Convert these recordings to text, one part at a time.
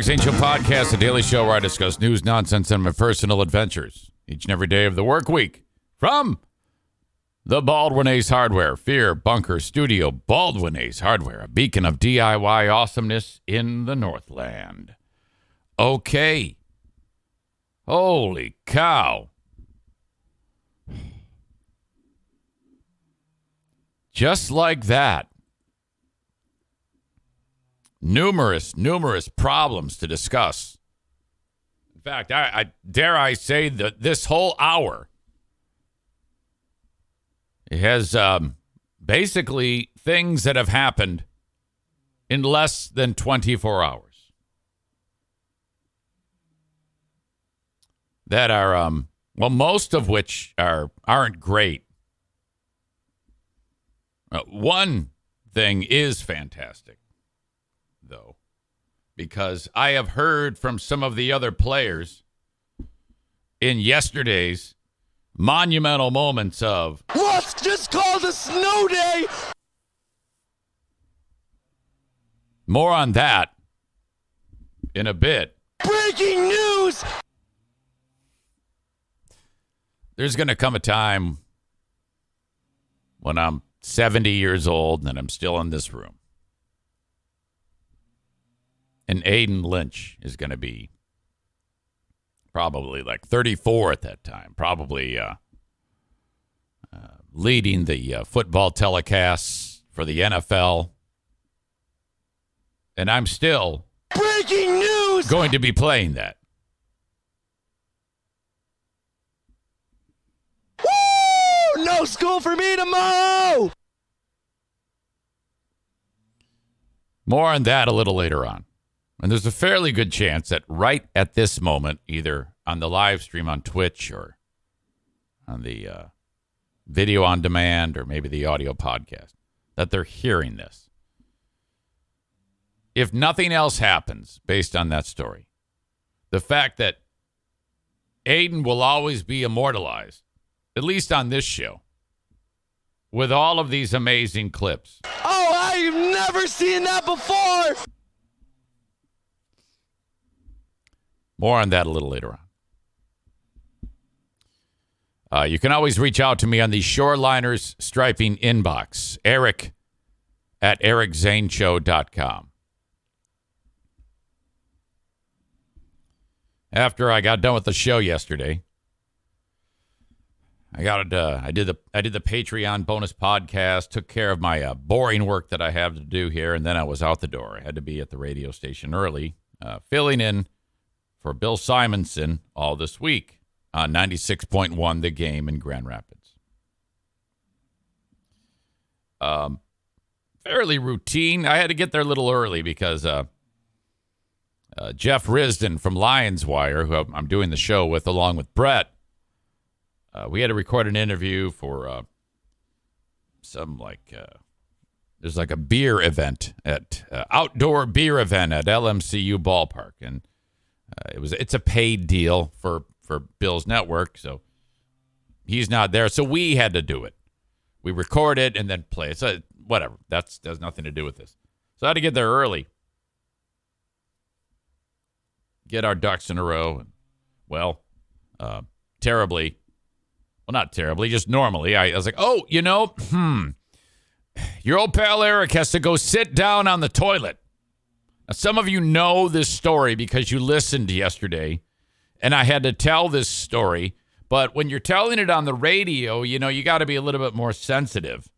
Eric Zane Show podcast, a daily show where I discuss news, nonsense, and my personal adventures each and every day of the work week from the Baldwin Ace Hardware, Fear Bunker Studio, Baldwin Ace Hardware, a beacon of DIY awesomeness in the Northland. Okay. Holy cow. Just like that. Numerous, numerous problems to discuss. In fact, I, I dare I say that this whole hour has um, basically things that have happened in less than 24 hours. That are um, well most of which are aren't great. Uh, one thing is fantastic though because i have heard from some of the other players in yesterday's monumental moments of What's just called a snow day? more on that in a bit Breaking news! there's going to come a time when I'm 70 years old and I'm still in this room. And Aiden Lynch is going to be probably like 34 at that time, probably uh, uh, leading the uh, football telecasts for the NFL. And I'm still Breaking news! going to be playing that. Woo! No school for me tomorrow! More on that a little later on. And there's a fairly good chance that right at this moment, either on the live stream on Twitch or on the uh, video on demand or maybe the audio podcast, that they're hearing this. If nothing else happens based on that story, the fact that Aiden will always be immortalized, at least on this show, with all of these amazing clips. Oh, I've never seen that before! More on that a little later on. Uh, you can always reach out to me on the Shoreliners Striping inbox, Eric at ericzaneshow.com. After I got done with the show yesterday, I got uh, I did the I did the Patreon bonus podcast, took care of my uh, boring work that I have to do here, and then I was out the door. I had to be at the radio station early, uh, filling in for Bill Simonson all this week on 96.1 The Game in Grand Rapids. Um, fairly routine. I had to get there a little early because uh, uh, Jeff Risdon from Lions Wire, who I'm doing the show with along with Brett, uh, we had to record an interview for uh, some like uh, there's like a beer event at uh, outdoor beer event at LMCU ballpark, and uh, it was it's a paid deal for for Bill's network, so he's not there, so we had to do it. We record it and then play it. So whatever, that's has nothing to do with this. So I had to get there early, get our ducks in a row, and well, uh, terribly, well not terribly, just normally. I, I was like, oh, you know, hmm, your old pal Eric has to go sit down on the toilet. Now, some of you know this story because you listened yesterday, and I had to tell this story. But when you're telling it on the radio, you know, you got to be a little bit more sensitive.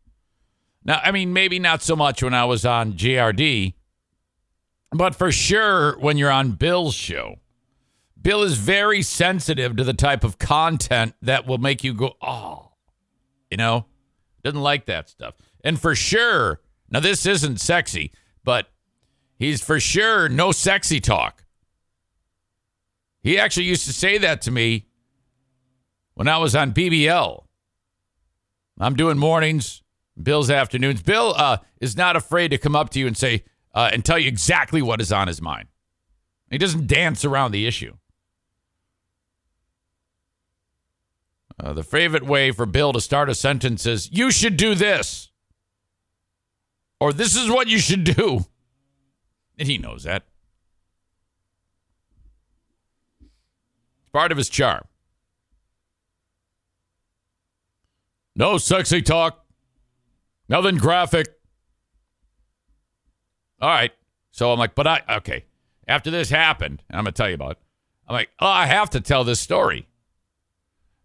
Now, I mean, maybe not so much when I was on GRD, but for sure when you're on Bill's show. Bill is very sensitive to the type of content that will make you go, oh, you know, doesn't like that stuff. And for sure, now this isn't sexy, but he's for sure no sexy talk. He actually used to say that to me when I was on BBL. I'm doing mornings, Bill's afternoons. Bill uh, is not afraid to come up to you and say uh, and tell you exactly what is on his mind. He doesn't dance around the issue. Uh, the favorite way for Bill to start a sentence is, "You should do this," or "This is what you should do," and he knows that. It's part of his charm. No sexy talk. Nothing graphic. All right. So I'm like, but I, okay. After this happened, I'm going to tell you about it, I'm like, oh, I have to tell this story.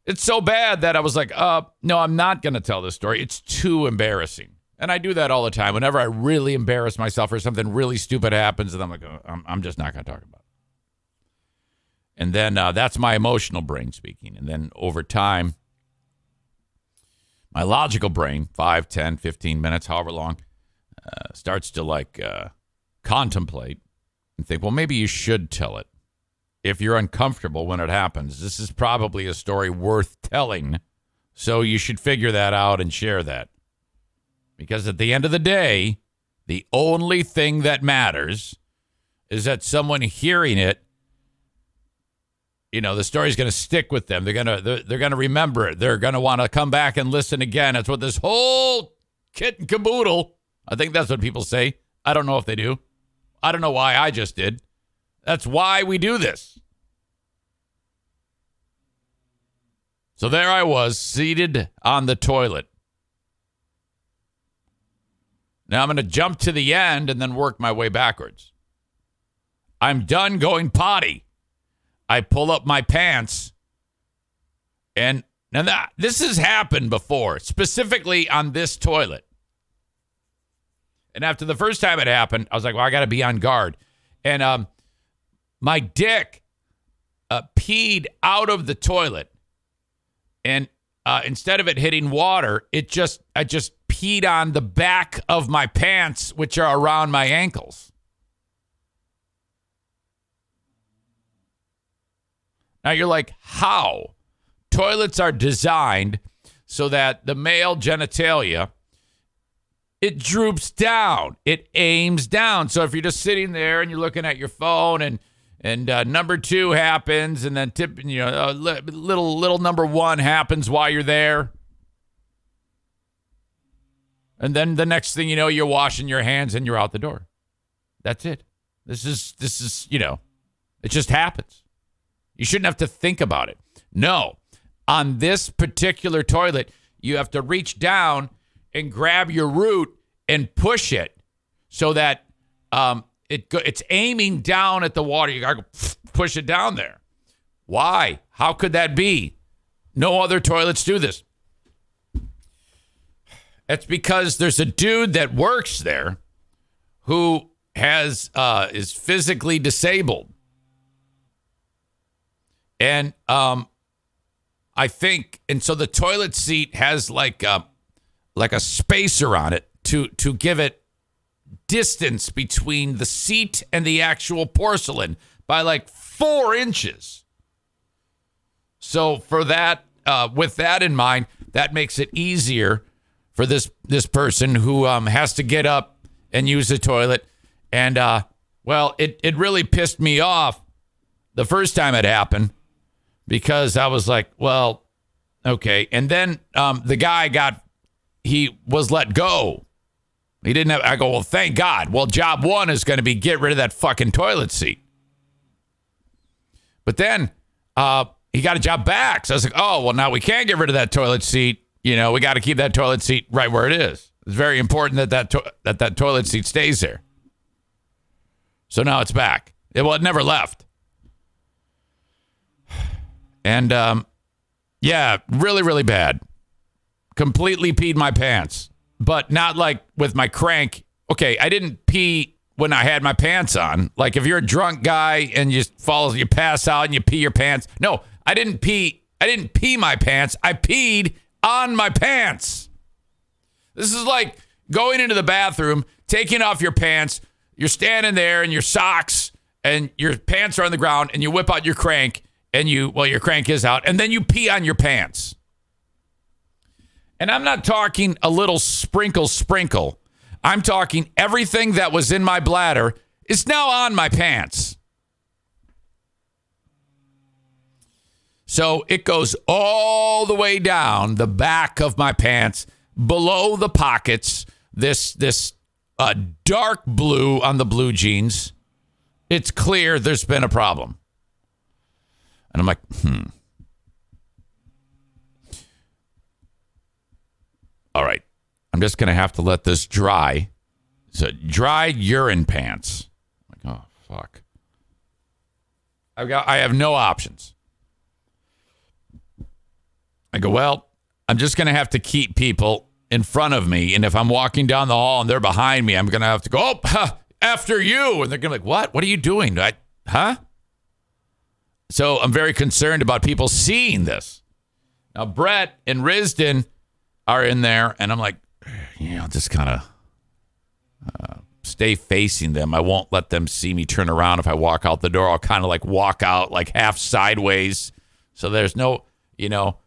It's so bad that I was like, uh, no, I'm not going to tell this story. It's too embarrassing. And I do that all the time. Whenever I really embarrass myself or something really stupid happens, and I'm like, oh, I'm, I'm just not going to talk about it. And then uh, that's my emotional brain speaking. And then over time, my logical brain, 5, 10, 15 minutes, however long, uh, starts to like uh, contemplate and think, well, maybe you should tell it. If you're uncomfortable when it happens, this is probably a story worth telling. So you should figure that out and share that. Because at the end of the day, the only thing that matters is that someone hearing it, you know, the story's going to stick with them. They're going to they're, they're going to remember it. They're going to want to come back and listen again. That's what this whole kit and caboodle. I think that's what people say. I don't know if they do. I don't know why I just did. That's why we do this. So there I was, seated on the toilet. Now I'm going to jump to the end and then work my way backwards. I'm done going potty. I pull up my pants and now that this has happened before, specifically on this toilet. And after the first time it happened, I was like, well, I got to be on guard. And um, my dick uh, peed out of the toilet. And uh, instead of it hitting water, it just, I just peed on the back of my pants, which are around my ankles. Now you're like, how? Toilets are designed so that the male genitalia it droops down. It aims down. So if you're just sitting there and you're looking at your phone and and uh, number two happens and then tip you know uh, little little number one happens while you're there. And then the next thing you know you're washing your hands and you're out the door. That's it. This is this is you know it just happens. You shouldn't have to think about it. No. On this particular toilet you have to reach down and grab your root and push it so that um, it go, it's aiming down at the water. You got to push it down there. Why? How could that be? No other toilets do this. It's because there's a dude that works there who has uh, is physically disabled, and um, I think, and so the toilet seat has like a like a spacer on it to to give it distance between the seat and the actual porcelain by like four inches. So for that, uh, with that in mind, that makes it easier for this this person who um, has to get up and use the toilet. And uh, well, it it really pissed me off the first time it happened because I was like, well, okay. And then um, the guy got he was let go he didn't have, I go, well, thank God. Well, job one is going to be get rid of that fucking toilet seat. But then uh, he got a job back. So I was like, oh, well, now we can't get rid of that toilet seat. You know, we got to keep that toilet seat right where it is. It's very important that that, to- that that toilet seat stays there. So now it's back. It, well, it never left. And um, yeah, really, really bad. Completely peed my pants but not like with my crank. Okay, I didn't pee when I had my pants on. Like if you're a drunk guy and you fall, you pass out and you pee your pants. No, I didn't pee. I didn't pee my pants. I peed on my pants. This is like going into the bathroom, taking off your pants. You're standing there in your socks and your pants are on the ground and you whip out your crank and you, well, your crank is out and then you pee on your pants. And I'm not talking a little sprinkle, sprinkle. I'm talking everything that was in my bladder is now on my pants. So it goes all the way down the back of my pants, below the pockets. This this uh, dark blue on the blue jeans. It's clear there's been a problem. And I'm like, hmm. All right. I'm just going to have to let this dry. It's a dried urine pants. I'm like, oh, fuck. I've got, I have no options. I go, well, I'm just going to have to keep people in front of me. And if I'm walking down the hall and they're behind me, I'm going to have to go, oh, huh, after you. And they're going to be like, what? What are you doing? I, huh? So I'm very concerned about people seeing this. Now, Brett and Risdon are in there, and I'm like, you know, just kind of uh, stay facing them. I won't let them see me turn around if I walk out the door. I'll kind of like walk out like half sideways. So there's no, you know,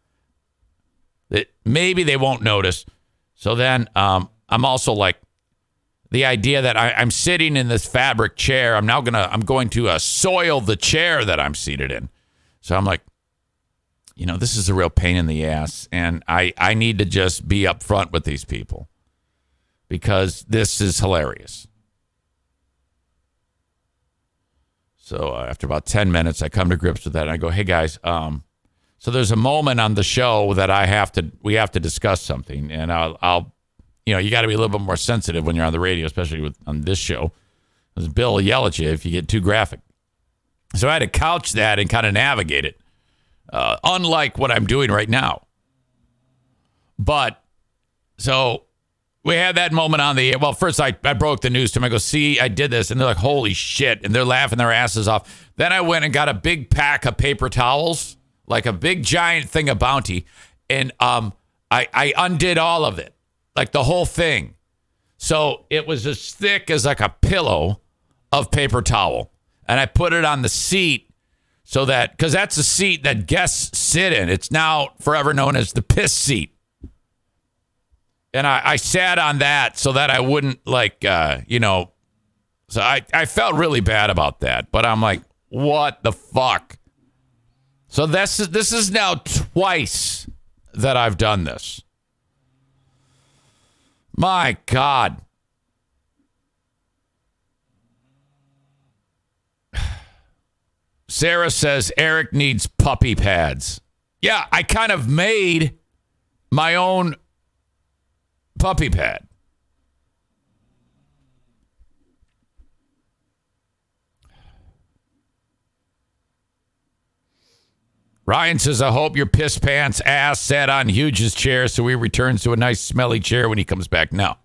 that maybe they won't notice. So then um, I'm also like, the idea that I, am sitting in this fabric chair. I'm now gonna I'm going to uh, soil the chair that I'm seated in. So I'm like, you know, this is a real pain in the ass, and I I need to just be upfront with these people because this is hilarious. So uh, after about ten minutes, I come to grips with that, and I go, hey guys, um, so there's a moment on the show that I have to we have to discuss something, and I'll I'll you know, you got to be a little bit more sensitive when you're on the radio, especially with on this show. Because Bill will yell at you if you get too graphic. So I had to couch that and kind of navigate it, uh, unlike what I'm doing right now. But so we had that moment on the well. First, I, I broke the news to them. I go, see, I did this, and they're like, holy shit, and they're laughing their asses off. Then I went and got a big pack of paper towels, like a big giant thing of Bounty, and um, I I undid all of it like the whole thing. So it was as thick as like a pillow of paper towel. And I put it on the seat so that, because that's a seat that guests sit in. It's now forever known as the piss seat. And I, I sat on that so that I wouldn't, like, uh, you know, so I, I felt really bad about that. But I'm like, what the fuck? So this is, this is now twice that I've done this. My God. Sarah says Eric needs puppy pads. Yeah, I kind of made my own puppy pad. Ryan says, I hope your piss pants ass sat on Huge's chair so he returns to a nice smelly chair when he comes back. No.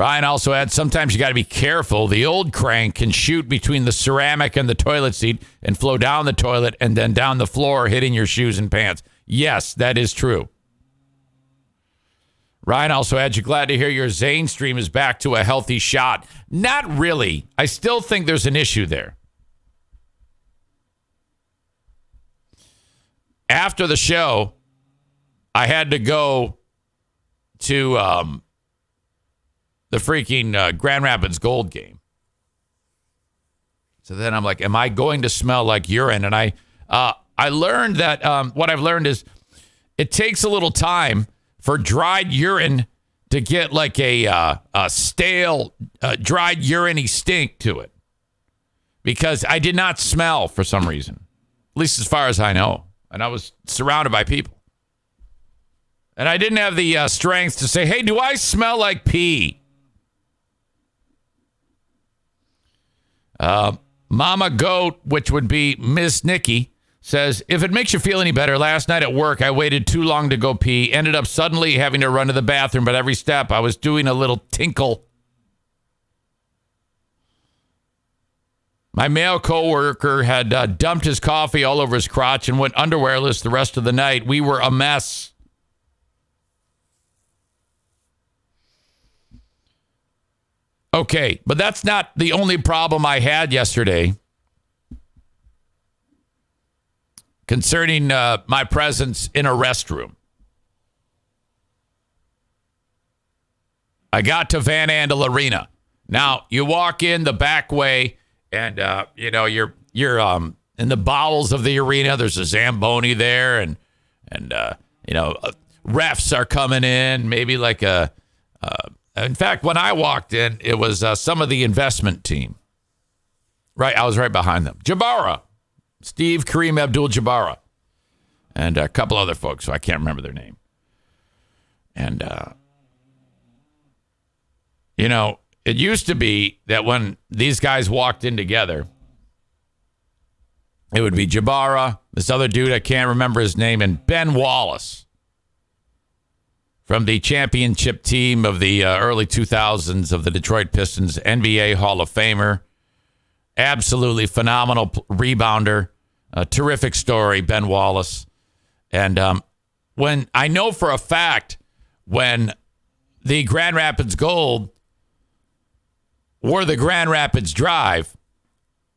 Ryan also adds, sometimes you got to be careful. The old crank can shoot between the ceramic and the toilet seat and flow down the toilet and then down the floor, hitting your shoes and pants. Yes, that is true. Ryan also adds, you glad to hear your Zane stream is back to a healthy shot. Not really. I still think there's an issue there. After the show, I had to go to um, the freaking uh, Grand Rapids Gold game. So then I'm like, am I going to smell like urine? And I, uh, I learned that um, what I've learned is it takes a little time for dried urine to get like a, uh, a stale, uh, dried urine stink to it because I did not smell for some reason, at least as far as I know. And I was surrounded by people. And I didn't have the uh, strength to say, hey, do I smell like pee? Uh, Mama Goat, which would be Miss Nikki, says, If it makes you feel any better, last night at work, I waited too long to go pee. Ended up suddenly having to run to the bathroom, but every step I was doing a little tinkle. My male coworker had uh, dumped his coffee all over his crotch and went underwearless the rest of the night. We were a mess. Okay, but that's not the only problem I had yesterday. concerning uh, my presence in a restroom. I got to Van Andel Arena. Now you walk in the back way, and uh, you know you're you're um, in the bowels of the arena. There's a zamboni there, and and uh, you know uh, refs are coming in. Maybe like a uh, in fact, when I walked in, it was uh, some of the investment team. Right, I was right behind them. Jbara, Steve Kareem Abdul Jabara, and a couple other folks, so I can't remember their name. And, uh, you know, it used to be that when these guys walked in together, it would be Jbara, this other dude, I can't remember his name, and Ben Wallace from the championship team of the uh, early 2000s of the Detroit Pistons, NBA Hall of Famer, absolutely phenomenal rebounder, a terrific story, Ben Wallace. And um, when I know for a fact when the Grand Rapids Gold were the Grand Rapids Drive,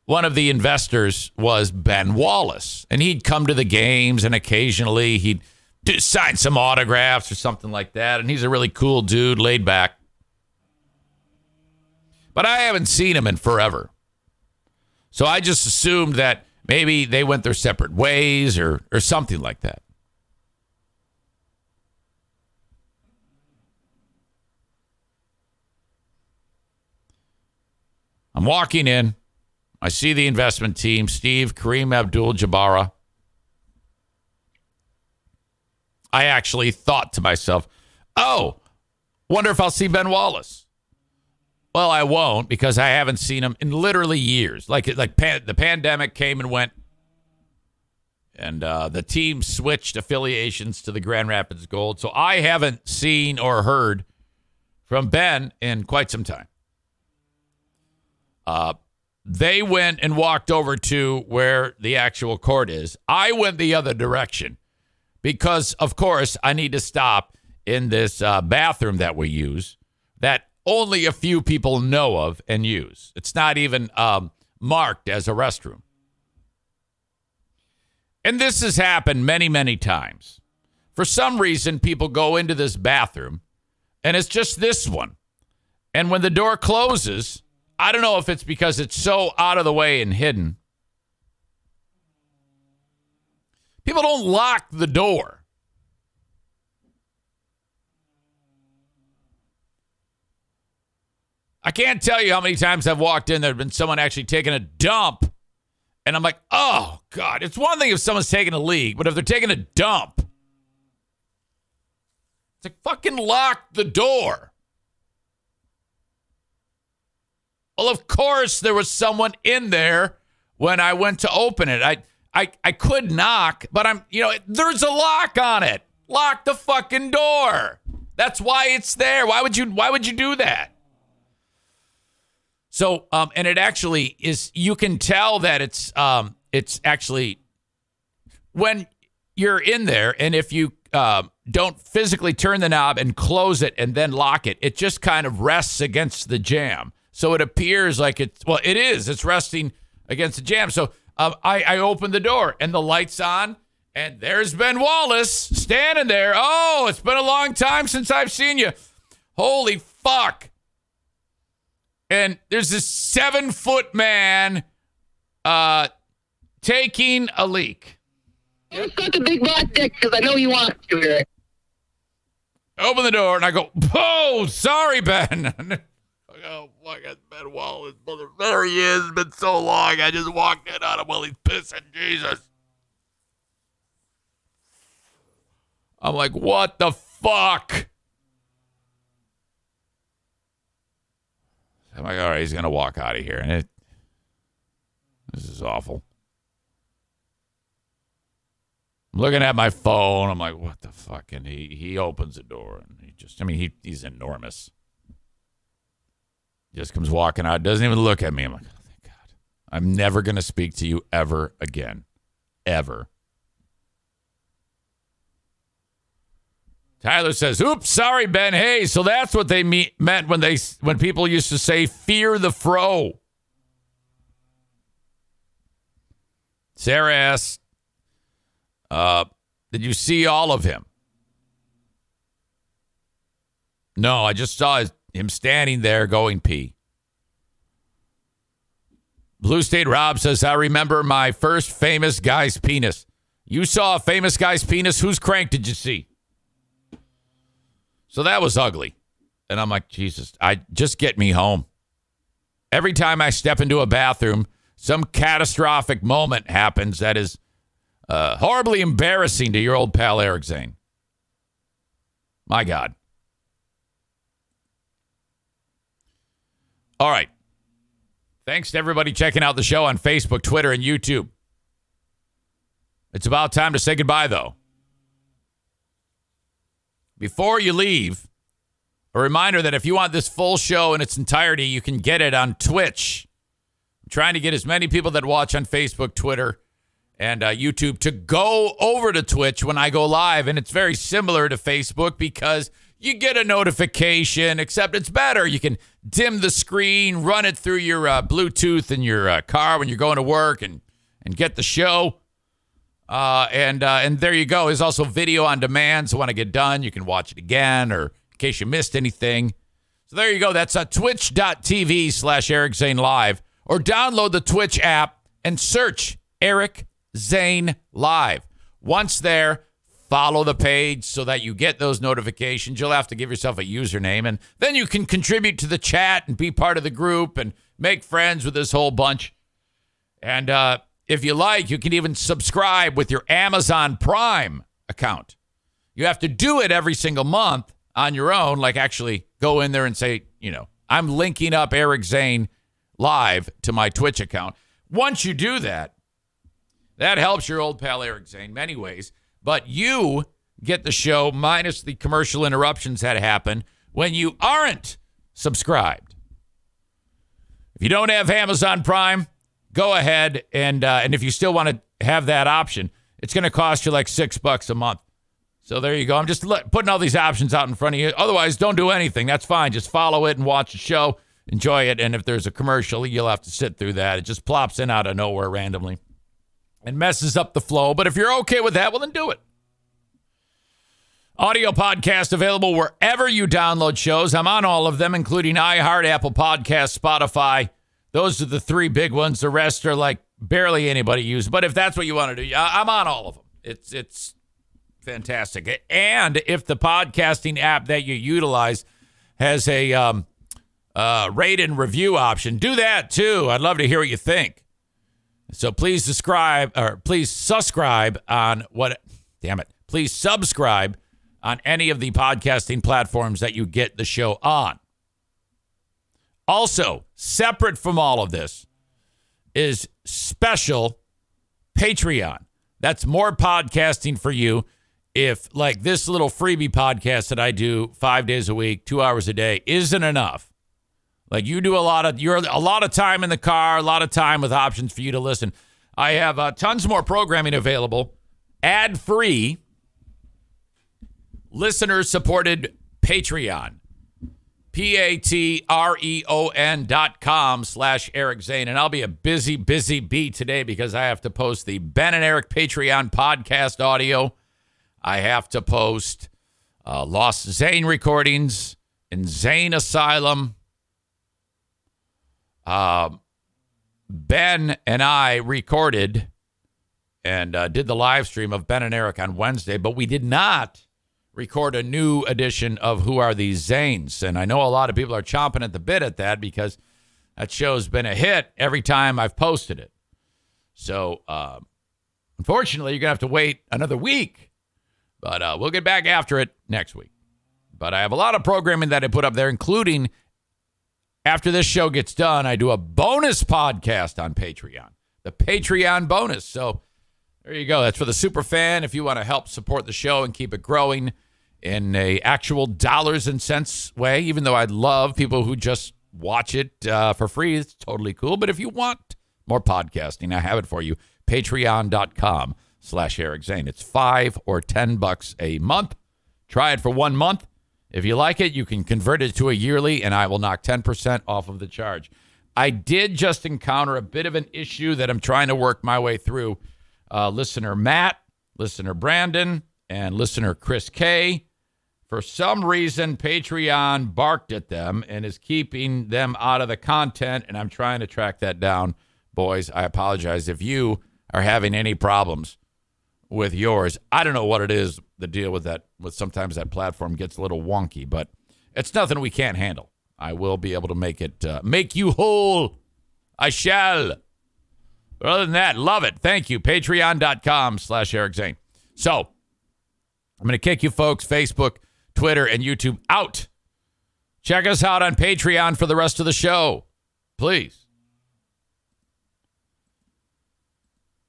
one of the investors was Ben Wallace, and he'd come to the games, and occasionally he'd do, sign some autographs or something like that. And he's a really cool dude, laid back. But I haven't seen him in forever, so I just assumed that maybe they went their separate ways or or something like that. I'm walking in. I see the investment team, Steve, Kareem Abdul Jabara. I actually thought to myself, oh, wonder if I'll see Ben Wallace. Well, I won't because I haven't seen him in literally years. Like like pan, the pandemic came and went, and uh, the team switched affiliations to the Grand Rapids Gold. So I haven't seen or heard from Ben in quite some time. Uh, they went and walked over to where the actual court is. I went the other direction because, of course, I need to stop in this uh, bathroom that we use that only a few people know of and use. It's not even um, marked as a restroom. And this has happened many, many times. For some reason, people go into this bathroom and it's just this one. And when the door closes, I don't know if it's because it's so out of the way and hidden. People don't lock the door. I can't tell you how many times I've walked in, there have been someone actually taking a dump, and I'm like, oh, God. It's one thing if someone's taking a leak, but if they're taking a dump, it's like fucking lock the door. Well, of course, there was someone in there when I went to open it. I, I, I could knock, but I'm, you know, there's a lock on it. Lock the fucking door. That's why it's there. Why would you? Why would you do that? So, um, and it actually is. You can tell that it's, um, it's actually when you're in there, and if you uh, don't physically turn the knob and close it and then lock it, it just kind of rests against the jam. So it appears like it's well, it is. It's resting against the jam. So um, I I open the door and the lights on, and there's Ben Wallace standing there. Oh, it's been a long time since I've seen you. Holy fuck! And there's this seven foot man, uh, taking a leak. You suck a big black dick because I know you want to. Open the door and I go, oh, sorry, Ben. oh, fuck, it's Ben Wallace. Mother, there he is. It's been so long. I just walked in on him while he's pissing. Jesus. I'm like, what the fuck? I'm like, all right, he's gonna walk out of here, and it. This is awful. I'm looking at my phone. I'm like, what the fuck? And he he opens the door, and he just, I mean, he he's enormous. Just comes walking out, doesn't even look at me. I'm like, oh, thank God. I'm never going to speak to you ever again. Ever. Tyler says, "Oops, sorry, Ben. Hey, so that's what they meant when they when people used to say fear the fro." Sarah asks, uh, "Did you see all of him?" No, I just saw his, him standing there going pee. Blue State Rob says, I remember my first famous guy's penis. You saw a famous guy's penis. Whose crank did you see? So that was ugly. And I'm like, Jesus, I just get me home. Every time I step into a bathroom, some catastrophic moment happens that is uh, horribly embarrassing to your old pal Eric Zane. My God. All right. Thanks to everybody checking out the show on Facebook, Twitter, and YouTube. It's about time to say goodbye, though. Before you leave, a reminder that if you want this full show in its entirety, you can get it on Twitch. I'm trying to get as many people that watch on Facebook, Twitter, and uh, YouTube to go over to Twitch when I go live. And it's very similar to Facebook because you get a notification, except it's better. You can dim the screen, run it through your uh, Bluetooth in your uh, car when you're going to work, and and get the show. Uh, and uh, and there you go. There's also video on demand. So when I get done, you can watch it again, or in case you missed anything. So there you go. That's uh, twitch.tv slash Eric Zane Live, or download the Twitch app and search Eric Zane Live. Once there, follow the page so that you get those notifications. You'll have to give yourself a username, and then you can contribute to the chat and be part of the group and make friends with this whole bunch. And uh, if you like, you can even subscribe with your Amazon Prime account. You have to do it every single month on your own, like actually go in there and say, you know, I'm linking up Eric Zane live to my Twitch account. Once you do that, that helps your old pal Eric Zane many ways. But you get the show minus the commercial interruptions that happen when you aren't subscribed. If you don't have Amazon Prime, go ahead and uh, and if you still want to have that option, it's going to cost you like six bucks a month. So there you go. I'm just putting all these options out in front of you. Otherwise, don't do anything. That's fine. Just follow it and watch the show. Enjoy it. And if there's a commercial, you'll have to sit through that. It just plops in out of nowhere randomly and messes up the flow. But if you're okay with that, well, then do it. Audio podcast available wherever you download shows. I'm on all of them, including iHeart, Apple Podcast, Spotify. Those are the three big ones. The rest are like barely anybody uses. But if that's what you want to do, I'm on all of them. It's it's fantastic. And if the podcasting app that you utilize has a um, uh, rate and review option, do that too. I'd love to hear what you think. So please subscribe or please subscribe on what? Damn it! Please subscribe on any of the podcasting platforms that you get the show on. Also, separate from all of this is special Patreon. That's more podcasting for you. If, like this little freebie podcast that I do five days a week, two hours a day, isn't enough. Like you do a lot of, you're a lot of time in the car, a lot of time with options for you to listen. I have uh, tons more programming available, ad free listener supported Patreon. P A T R E O N dot com slash Eric Zane. And I'll be a busy, busy bee today because I have to post the Ben and Eric Patreon podcast audio. I have to post uh, Lost Zane recordings in Zane Asylum. Uh, ben and I recorded and uh, did the live stream of Ben and Eric on Wednesday, but we did not record a new edition of Who Are These Zanes? And I know a lot of people are chomping at the bit at that because that show's been a hit every time I've posted it. So, uh, unfortunately, you're going to have to wait another week, but uh, we'll get back after it next week. But I have a lot of programming that I put up there, including after this show gets done, I do a bonus podcast on Patreon, the Patreon bonus. So, there you go. That's for the super fan. If you want to help support the show and keep it growing in a actual dollars and cents way, even though I'd love people who just watch it uh, for free, it's totally cool. But if you want more podcasting, I have it for you. Patreon.com slash Eric Zane. It's five or ten bucks a month. Try it for one month. If you like it, you can convert it to a yearly, and I will knock 10% off of the charge. I did just encounter a bit of an issue that I'm trying to work my way through uh, listener Matt, listener Brandon, and listener Chris K. For some reason, Patreon barked at them and is keeping them out of the content, and I'm trying to track that down. Boys, I apologize if you are having any problems with yours. I don't know what it is, the deal with that, with sometimes that platform gets a little wonky, but It's nothing we can't handle. I will be able to make it uh, make you whole. I shall. Other than that, love it. Thank you. Patreon.com slash Eric Zane. So I'm to kick you folks, Facebook, Twitter, and YouTube out. Check us out on Patreon for the rest of the show. Please.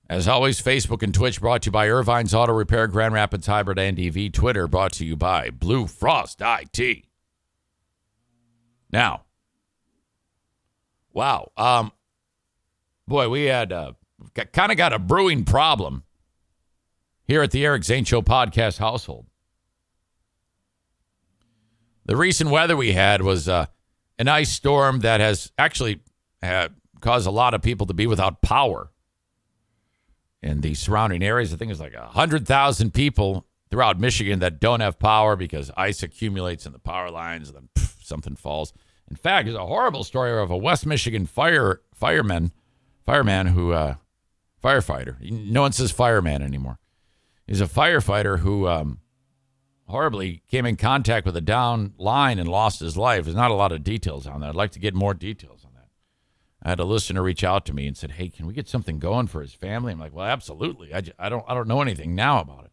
As always, Facebook and Twitch brought to you by Ervine's Auto Repair, Grand Rapids Hybrid and EV. Twitter brought to you by Blue Frost IT. Now, wow, um, boy, we had uh, kind of got a brewing problem here at the Eric Zane Show podcast household. The recent weather we had was uh, an ice storm that has actually uh, caused a lot of people to be without power in the surrounding areas. I think it's like 100,000 people throughout Michigan that don't have power because ice accumulates in the power lines and then pff, something falls. In fact, there's a horrible story of a West Michigan fire fireman, fireman who, uh, firefighter. No one says fireman anymore. He's a firefighter who um, horribly came in contact with a down line and lost his life. There's not a lot of details on that. I'd like to get more details. I had a listener reach out to me and said, "Hey, can we get something going for his family?" I'm like, "Well, absolutely. I, j- I don't I don't know anything now about it.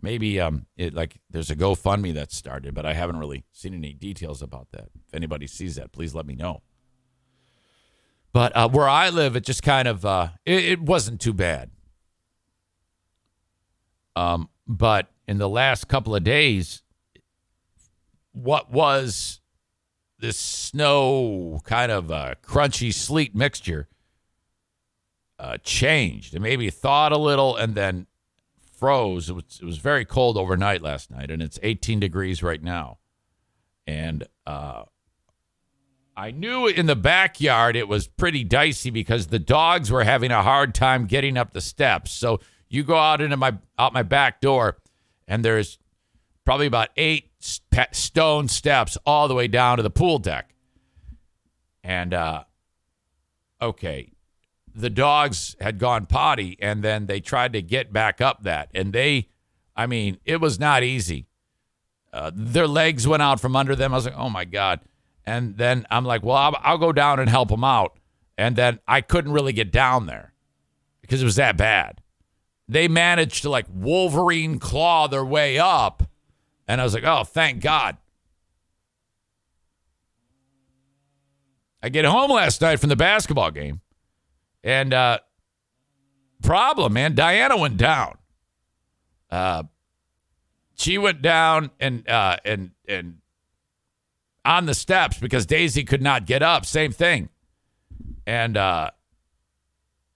Maybe um it like there's a GoFundMe that started, but I haven't really seen any details about that. If anybody sees that, please let me know." But uh, where I live, it just kind of uh, it, it wasn't too bad. Um, but in the last couple of days, what was this snow kind of uh, crunchy sleet mixture uh, changed and maybe thawed a little and then froze. It was, it was very cold overnight last night, and it's 18 degrees right now. And uh, I knew in the backyard it was pretty dicey because the dogs were having a hard time getting up the steps. So you go out into my out my back door, and there's probably about eight st- stone steps all the way down to the pool deck. And uh, okay, the dogs had gone potty, and then they tried to get back up that, and they, I mean, it was not easy. Uh, their legs went out from under them. I was like, oh my god. And then I'm like, well, I'll, I'll go down and help them out. And then I couldn't really get down there because it was that bad they managed to like Wolverine claw their way up. And I was like, oh, thank God. I get home last night from the basketball game. And uh problem, man, Diana went down. Uh she went down and uh and and on the steps because Daisy could not get up. Same thing. And uh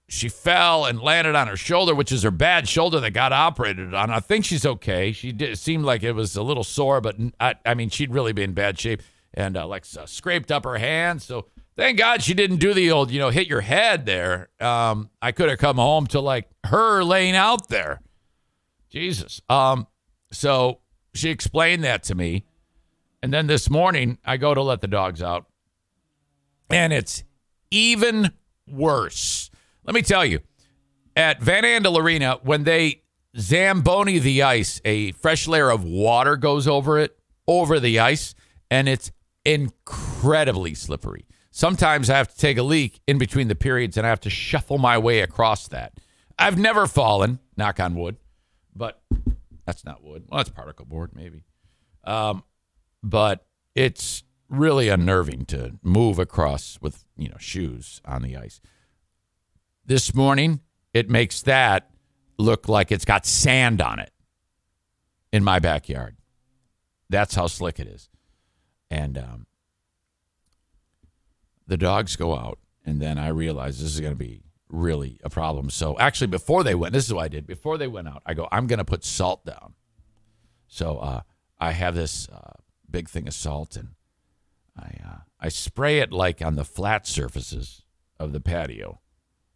she fell and landed on her shoulder, which is her bad shoulder that got operated on. I think she's okay. She did seemed like it was a little sore, but I, I mean, she'd really be in bad shape and uh, like scraped up her hand. So thank God she didn't do the old, you know, hit your head there. Um, I could have come home to like her laying out there. Jesus. Um, so she explained that to me. And then this morning, I go to let the dogs out, and it's even worse. Let me tell you, at Van Andel Arena, when they Zamboni the ice, a fresh layer of water goes over it, over the ice, and it's incredibly slippery. Sometimes I have to take a leak in between the periods and I have to shuffle my way across that. I've never fallen, knock on wood, but that's not wood. Well, that's particle board, maybe. Um, but it's really unnerving to move across with, you know, shoes on the ice this morning, it makes that look like it's got sand on it in my backyard. That's how slick it is. And um, the dogs go out, and then I realize this is going to be really a problem. So actually, before they went, this is what I did. Before they went out, I go, I'm going to put salt down. So uh, I have this uh, big thing of salt, and I uh, I spray it like on the flat surfaces of the patio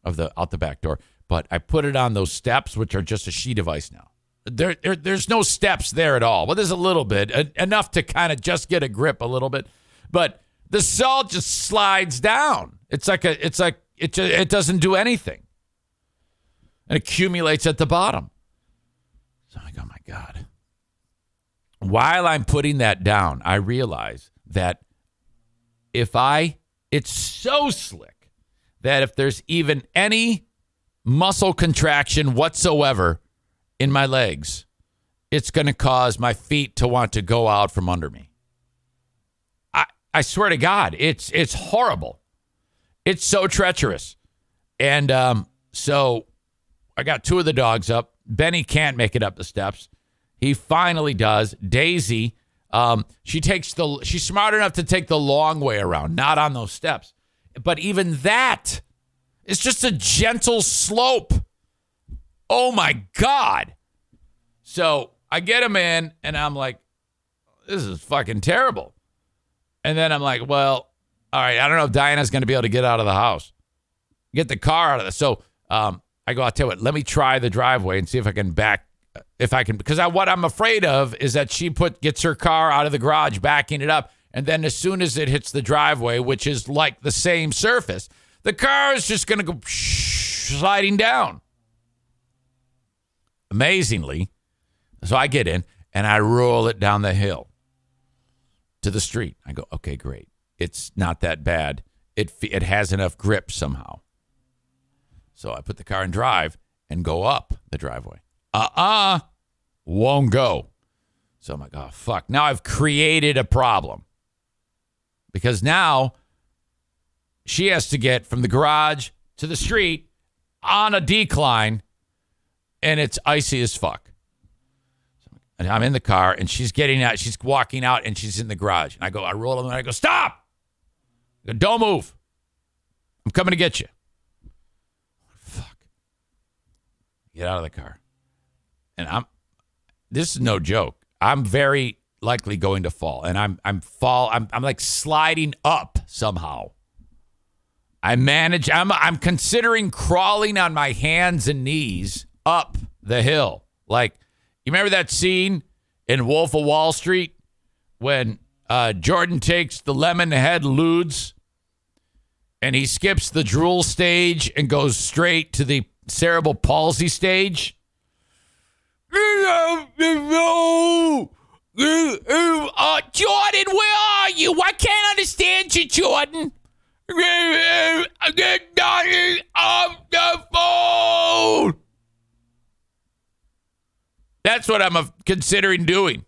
of the out the back door. But I put it on those steps, which are just a sheet of ice now. There, there there's no steps there at all. Well, there's a little bit, enough to kind of just get a grip a little bit, but the salt just slides down. It's like a, it's like it it doesn't do anything, It accumulates at the bottom. So I go, oh my God. while I'm putting that down, I realize that if I, it's so slick that if there's even any muscle contraction whatsoever in my legs, it's going to cause my feet to want to go out from under me. I, I swear to God, it's it's horrible. It's so treacherous. And um, so I got two of the dogs up. Benny can't make it up the steps. He finally does. Daisy, um, she takes the she's smart enough to take the long way around, not on those steps. But even that, it's just a gentle slope. Oh my God. So I get him in and I'm like, this is fucking terrible. And then I'm like, well, all right, I don't know if Diana's going to be able to get out of the house, get the car out of the. So um, I go, I'll tell you what, let me try the driveway and see if I can back, if I can, because I, what I'm afraid of is that she put gets her car out of the garage, backing it up, and then as soon as it hits the driveway, which is like the same surface, the car is just going to go sliding down. Amazingly, so I get in and I roll it down the hill to the street. I go, okay, great. It's not that bad. It it has enough grip somehow. So I put the car in drive and go up the driveway. Uh uh-uh, uh, won't go. So I'm like, oh, fuck. Now I've created a problem because now she has to get from the garage to the street on a decline and it's icy as fuck. And I'm in the car and she's getting out, she's walking out and she's in the garage. And I go, I roll them and I go, stop. I go, don't move. I'm coming to get you. Fuck. Get out of the car. And I'm this is no joke. I'm very likely going to fall. And I'm I'm fall I'm I'm like sliding up somehow. I manage I'm I'm considering crawling on my hands and knees up the hill. Like you remember that scene in Wolf of Wall Street when uh, Jordan takes the lemon head ludes and he skips the drool stage and goes straight to the cerebral palsy stage. Uh, Jordan, where are you? I can't understand you, Jordan. Get Donnie off the phone. That's what I'm considering doing.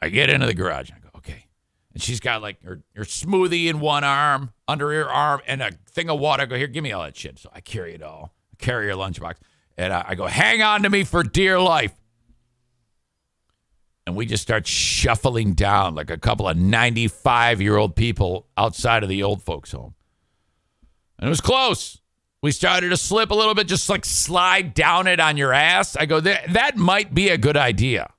I get into the garage. And I go, okay. And she's got like her, her smoothie in one arm, under her arm, and a thing of water. I go, here, give me all that shit. So I carry it all. I carry her lunchbox. And I, I go, hang on to me for dear life. And we just start shuffling down like a couple of 95 year old people outside of the old folks' home. And it was close. We started to slip a little bit, just like slide down it on your ass. I go, that, that might be a good idea.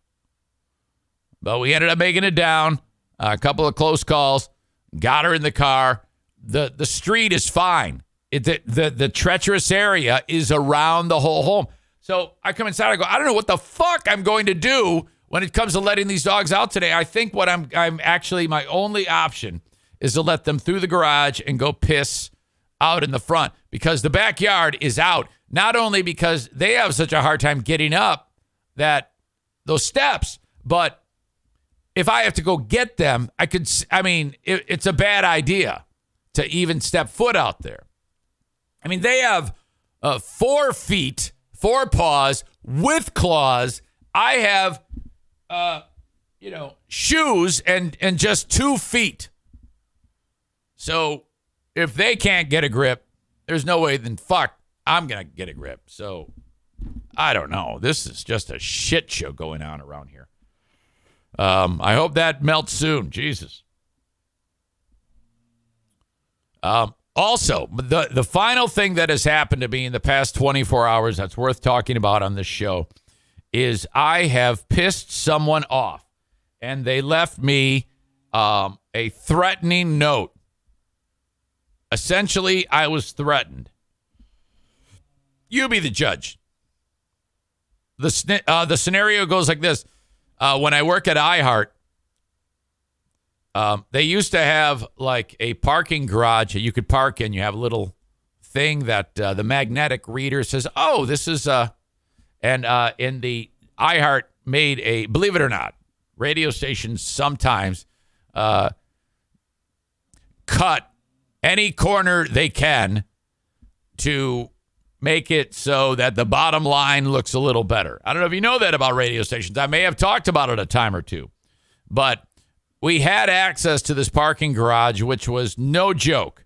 But we ended up making it down. A couple of close calls. Got her in the car. The the street is fine. It, the, the the treacherous area is around the whole home. So I come inside. I go. I don't know what the fuck I'm going to do when it comes to letting these dogs out today. I think what I'm I'm actually my only option is to let them through the garage and go piss out in the front because the backyard is out. Not only because they have such a hard time getting up that those steps, but if I have to go get them, I could. I mean, it, it's a bad idea to even step foot out there. I mean, they have uh, four feet, four paws with claws. I have, uh, you know, shoes and and just two feet. So if they can't get a grip, there's no way. Then fuck, I'm gonna get a grip. So I don't know. This is just a shit show going on around here. Um, I hope that melts soon. Jesus. Um, also, the the final thing that has happened to me in the past 24 hours that's worth talking about on this show is I have pissed someone off, and they left me um, a threatening note. Essentially, I was threatened. You be the judge. The uh, the scenario goes like this: uh, when I work at iHeart, um, they used to have like a parking garage that you could park in. You have a little thing that uh, the magnetic reader says, "Oh, this is uh," and uh, in the iHeart made a, believe it or not, radio stations sometimes uh, cut any corner they can to make it so that the bottom line looks a little better. I don't know if you know that about radio stations. I may have talked about it a time or two, but we had access to this parking garage, which was no joke.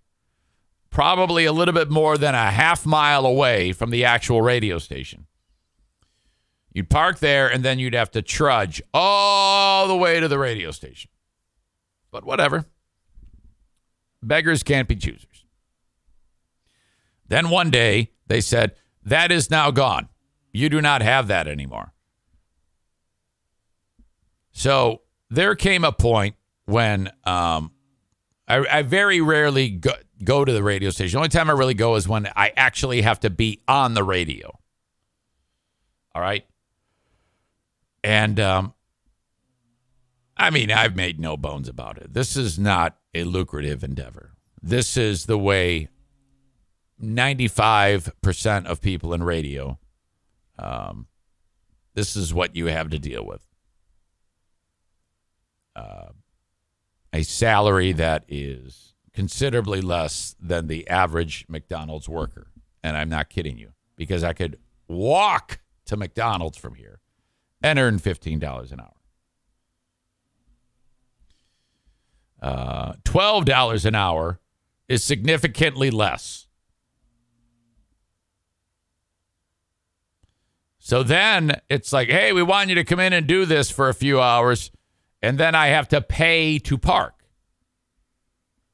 Probably a little bit more than a half mile away from the actual radio station. You'd park there and then you'd have to trudge all the way to the radio station. But whatever. Beggars can't be choosers. Then one day they said, That is now gone. You do not have that anymore. So there came a point when um, I, I very rarely go, go to the radio station. The only time I really go is when I actually have to be on the radio. All right. And um, I mean, I've made no bones about it. This is not a lucrative endeavor. This is the way 95% of people in radio, um, this is what you have to deal with. Uh, a salary that is considerably less than the average McDonald's worker. And I'm not kidding you because I could walk to McDonald's from here and earn $15 an hour. Uh, $12 an hour is significantly less. So then it's like, hey, we want you to come in and do this for a few hours, and then I have to pay to park.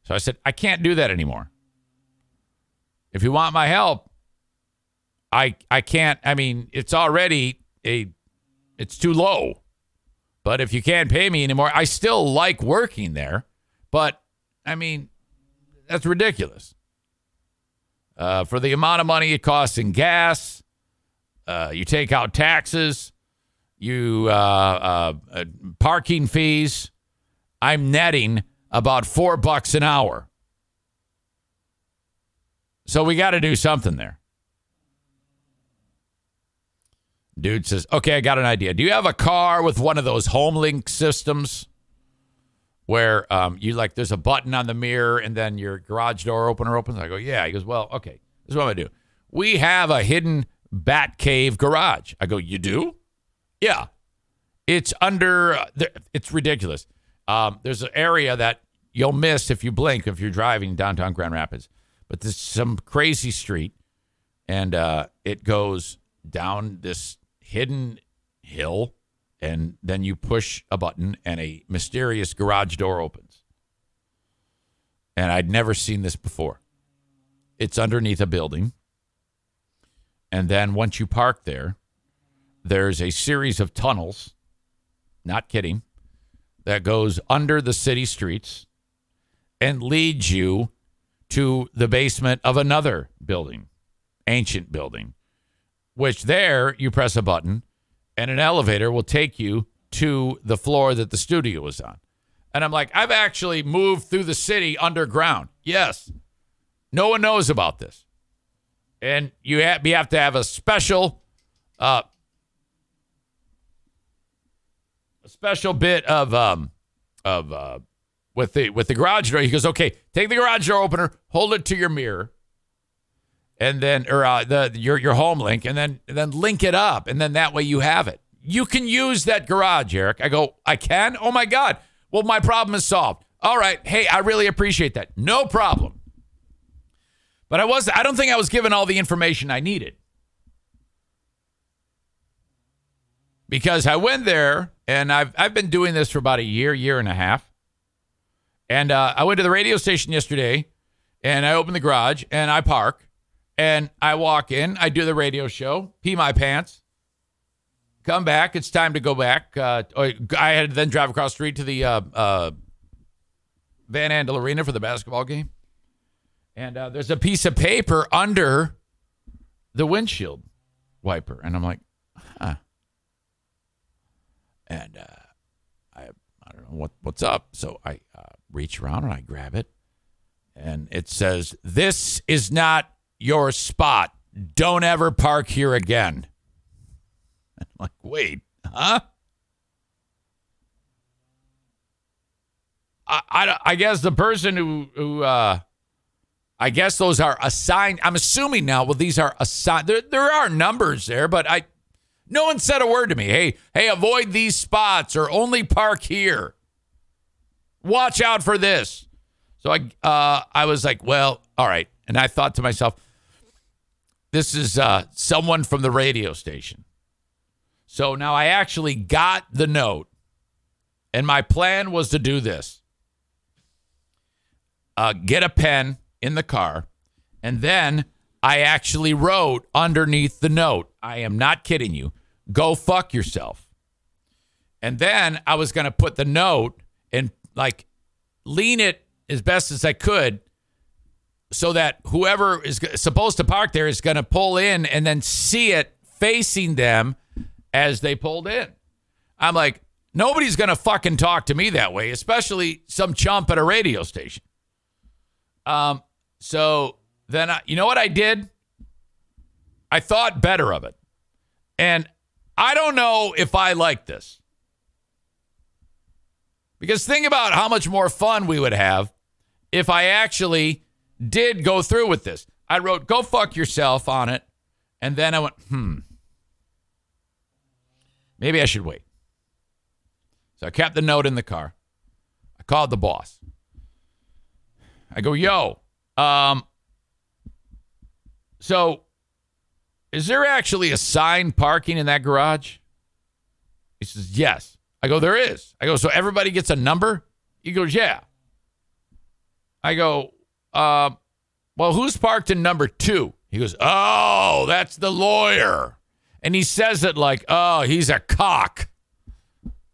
So I said, I can't do that anymore. If you want my help, I I can't. I mean, it's already a it's too low. But if you can't pay me anymore, I still like working there. But I mean, that's ridiculous. Uh, for the amount of money it costs in gas, uh, you take out taxes, you uh, uh, uh, parking fees. I'm netting about four bucks an hour. So we got to do something there. Dude says, "Okay, I got an idea. Do you have a car with one of those HomeLink systems?" where um, you like there's a button on the mirror and then your garage door opener opens. I go, yeah. He goes, well, okay. This is what I'm gonna do. We have a hidden bat cave garage. I go, you do? Yeah. It's under. It's ridiculous. Um, there's an area that you'll miss if you blink if you're driving downtown Grand Rapids, but there's some crazy street, and uh, it goes down this hidden hill and then you push a button and a mysterious garage door opens. And I'd never seen this before. It's underneath a building. And then once you park there, there's a series of tunnels, not kidding, that goes under the city streets and leads you to the basement of another building, ancient building, which there you press a button and an elevator will take you to the floor that the studio was on. And I'm like, I've actually moved through the city underground. Yes. No one knows about this. And you have, you have to have a special uh, a special bit of um of uh with the with the garage door. He goes, "Okay, take the garage door opener, hold it to your mirror, and then or uh, the your your home link, and then and then link it up, and then that way you have it. You can use that garage, Eric. I go, I can. Oh my god. Well, my problem is solved. All right. Hey, I really appreciate that. No problem. But I was I don't think I was given all the information I needed. Because I went there and I've I've been doing this for about a year, year and a half. And uh, I went to the radio station yesterday and I opened the garage and I park and I walk in, I do the radio show, pee my pants, come back. It's time to go back. Uh, I had to then drive across the street to the uh, uh, Van Andel Arena for the basketball game. And uh, there's a piece of paper under the windshield wiper. And I'm like, huh. And uh, I, I don't know what, what's up. So I uh, reach around and I grab it. And it says, This is not your spot. Don't ever park here again. I'm like, wait, huh? I, I, I guess the person who who uh, I guess those are assigned. I'm assuming now. Well, these are assigned. There there are numbers there, but I no one said a word to me. Hey hey, avoid these spots or only park here. Watch out for this. So I uh, I was like, well, all right, and I thought to myself, this is uh, someone from the radio station. So now I actually got the note, and my plan was to do this uh, get a pen in the car, and then I actually wrote underneath the note, I am not kidding you, go fuck yourself. And then I was going to put the note and like lean it as best as I could so that whoever is supposed to park there is going to pull in and then see it facing them as they pulled in. I'm like, nobody's going to fucking talk to me that way, especially some chump at a radio station. Um, so then I, you know what I did? I thought better of it. And I don't know if I like this. Because think about how much more fun we would have if I actually did go through with this. I wrote, go fuck yourself on it. And then I went, hmm, maybe I should wait. So I kept the note in the car. I called the boss. I go, yo, um, so is there actually assigned parking in that garage? He says, yes. I go, there is. I go, so everybody gets a number? He goes, yeah. I go, uh, well, who's parked in number two? He goes, oh, that's the lawyer. And he says it like, oh, he's a cock.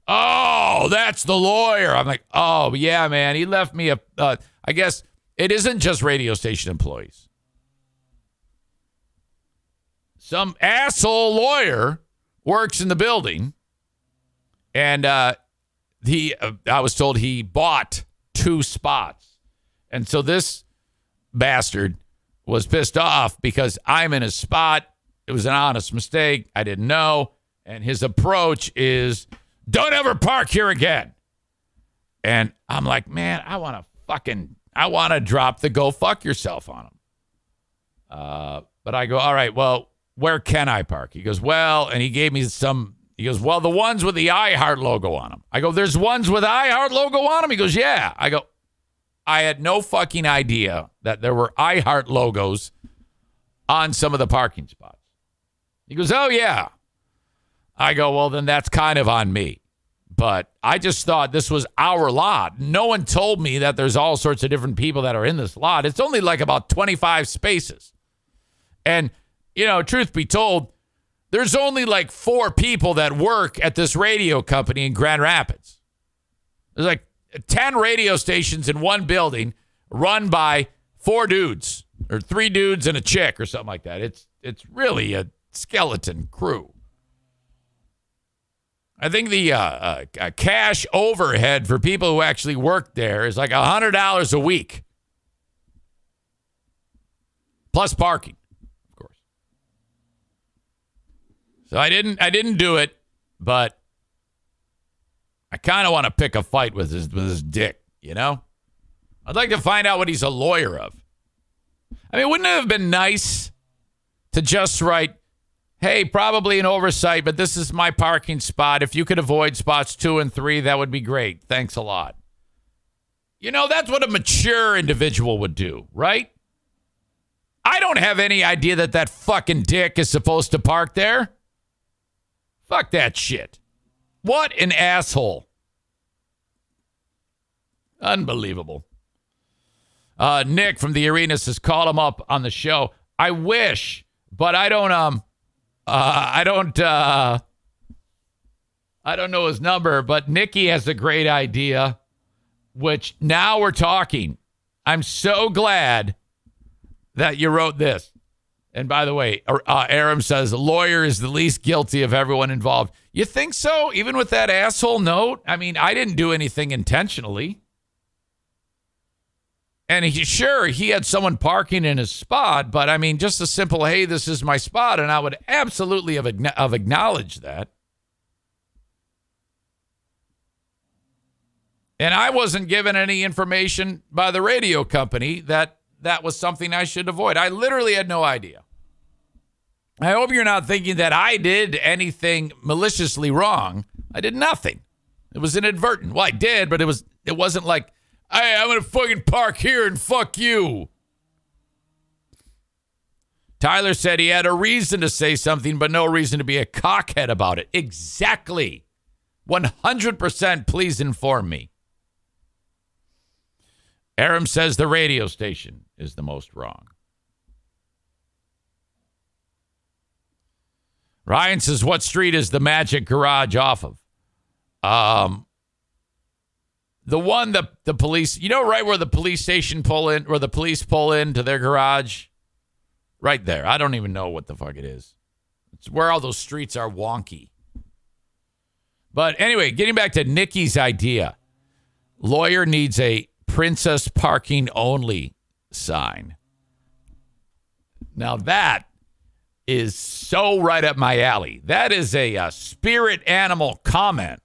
Oh, that's the lawyer. I'm like, oh, yeah, man. He left me a, uh, I guess it isn't just radio station employees. Some asshole lawyer works in the building, and uh, he, uh, I was told he bought two spots. And so this bastard was pissed off because I'm in a spot. It was an honest mistake. I didn't know. And his approach is don't ever park here again. And I'm like, man, I want to fucking, I want to drop the go fuck yourself on him. Uh, but I go, all right, well, where can I park? He goes, well, and he gave me some, he goes, well, the ones with the iHeart logo on them. I go, there's ones with iHeart logo on them? He goes, yeah. I go, I had no fucking idea that there were iHeart logos on some of the parking spots. He goes, oh, yeah. I go, well, then that's kind of on me. But I just thought this was our lot. No one told me that there's all sorts of different people that are in this lot. It's only like about 25 spaces. And, you know, truth be told, there's only like four people that work at this radio company in Grand Rapids. There's like 10 radio stations in one building run by four dudes or three dudes and a chick or something like that. It's it's really a skeleton crew. I think the uh, uh, uh, cash overhead for people who actually work there is like $100 a week. Plus parking, of course. So I didn't I didn't do it, but I kind of want to pick a fight with his with his dick, you know? I'd like to find out what he's a lawyer of. I mean, wouldn't it have been nice to just write, hey, probably an oversight, but this is my parking spot. If you could avoid spots two and three, that would be great. Thanks a lot. You know, that's what a mature individual would do, right? I don't have any idea that that fucking dick is supposed to park there. Fuck that shit. What an asshole. Unbelievable. Uh, Nick from the arena says, call him up on the show. I wish, but I don't, um, uh, I don't, uh, I don't know his number, but Nikki has a great idea, which now we're talking. I'm so glad that you wrote this. And by the way, uh, Aram says the lawyer is the least guilty of everyone involved. You think so? Even with that asshole note? I mean, I didn't do anything intentionally. And he sure he had someone parking in his spot, but I mean, just a simple, hey, this is my spot, and I would absolutely have, have acknowledged that. And I wasn't given any information by the radio company that that was something I should avoid. I literally had no idea. I hope you're not thinking that I did anything maliciously wrong. I did nothing. It was inadvertent. Well, I did, but it was it wasn't like, hey, I'm gonna fucking park here and fuck you. Tyler said he had a reason to say something, but no reason to be a cockhead about it. Exactly. 100% please inform me. Aram says the radio station is the most wrong. Ryan says, What street is the magic garage off of? Um, the one that the police, you know, right where the police station pull in, where the police pull into their garage? Right there. I don't even know what the fuck it is. It's where all those streets are wonky. But anyway, getting back to Nikki's idea lawyer needs a princess parking only sign. Now that is so right up my alley. That is a, a spirit animal comment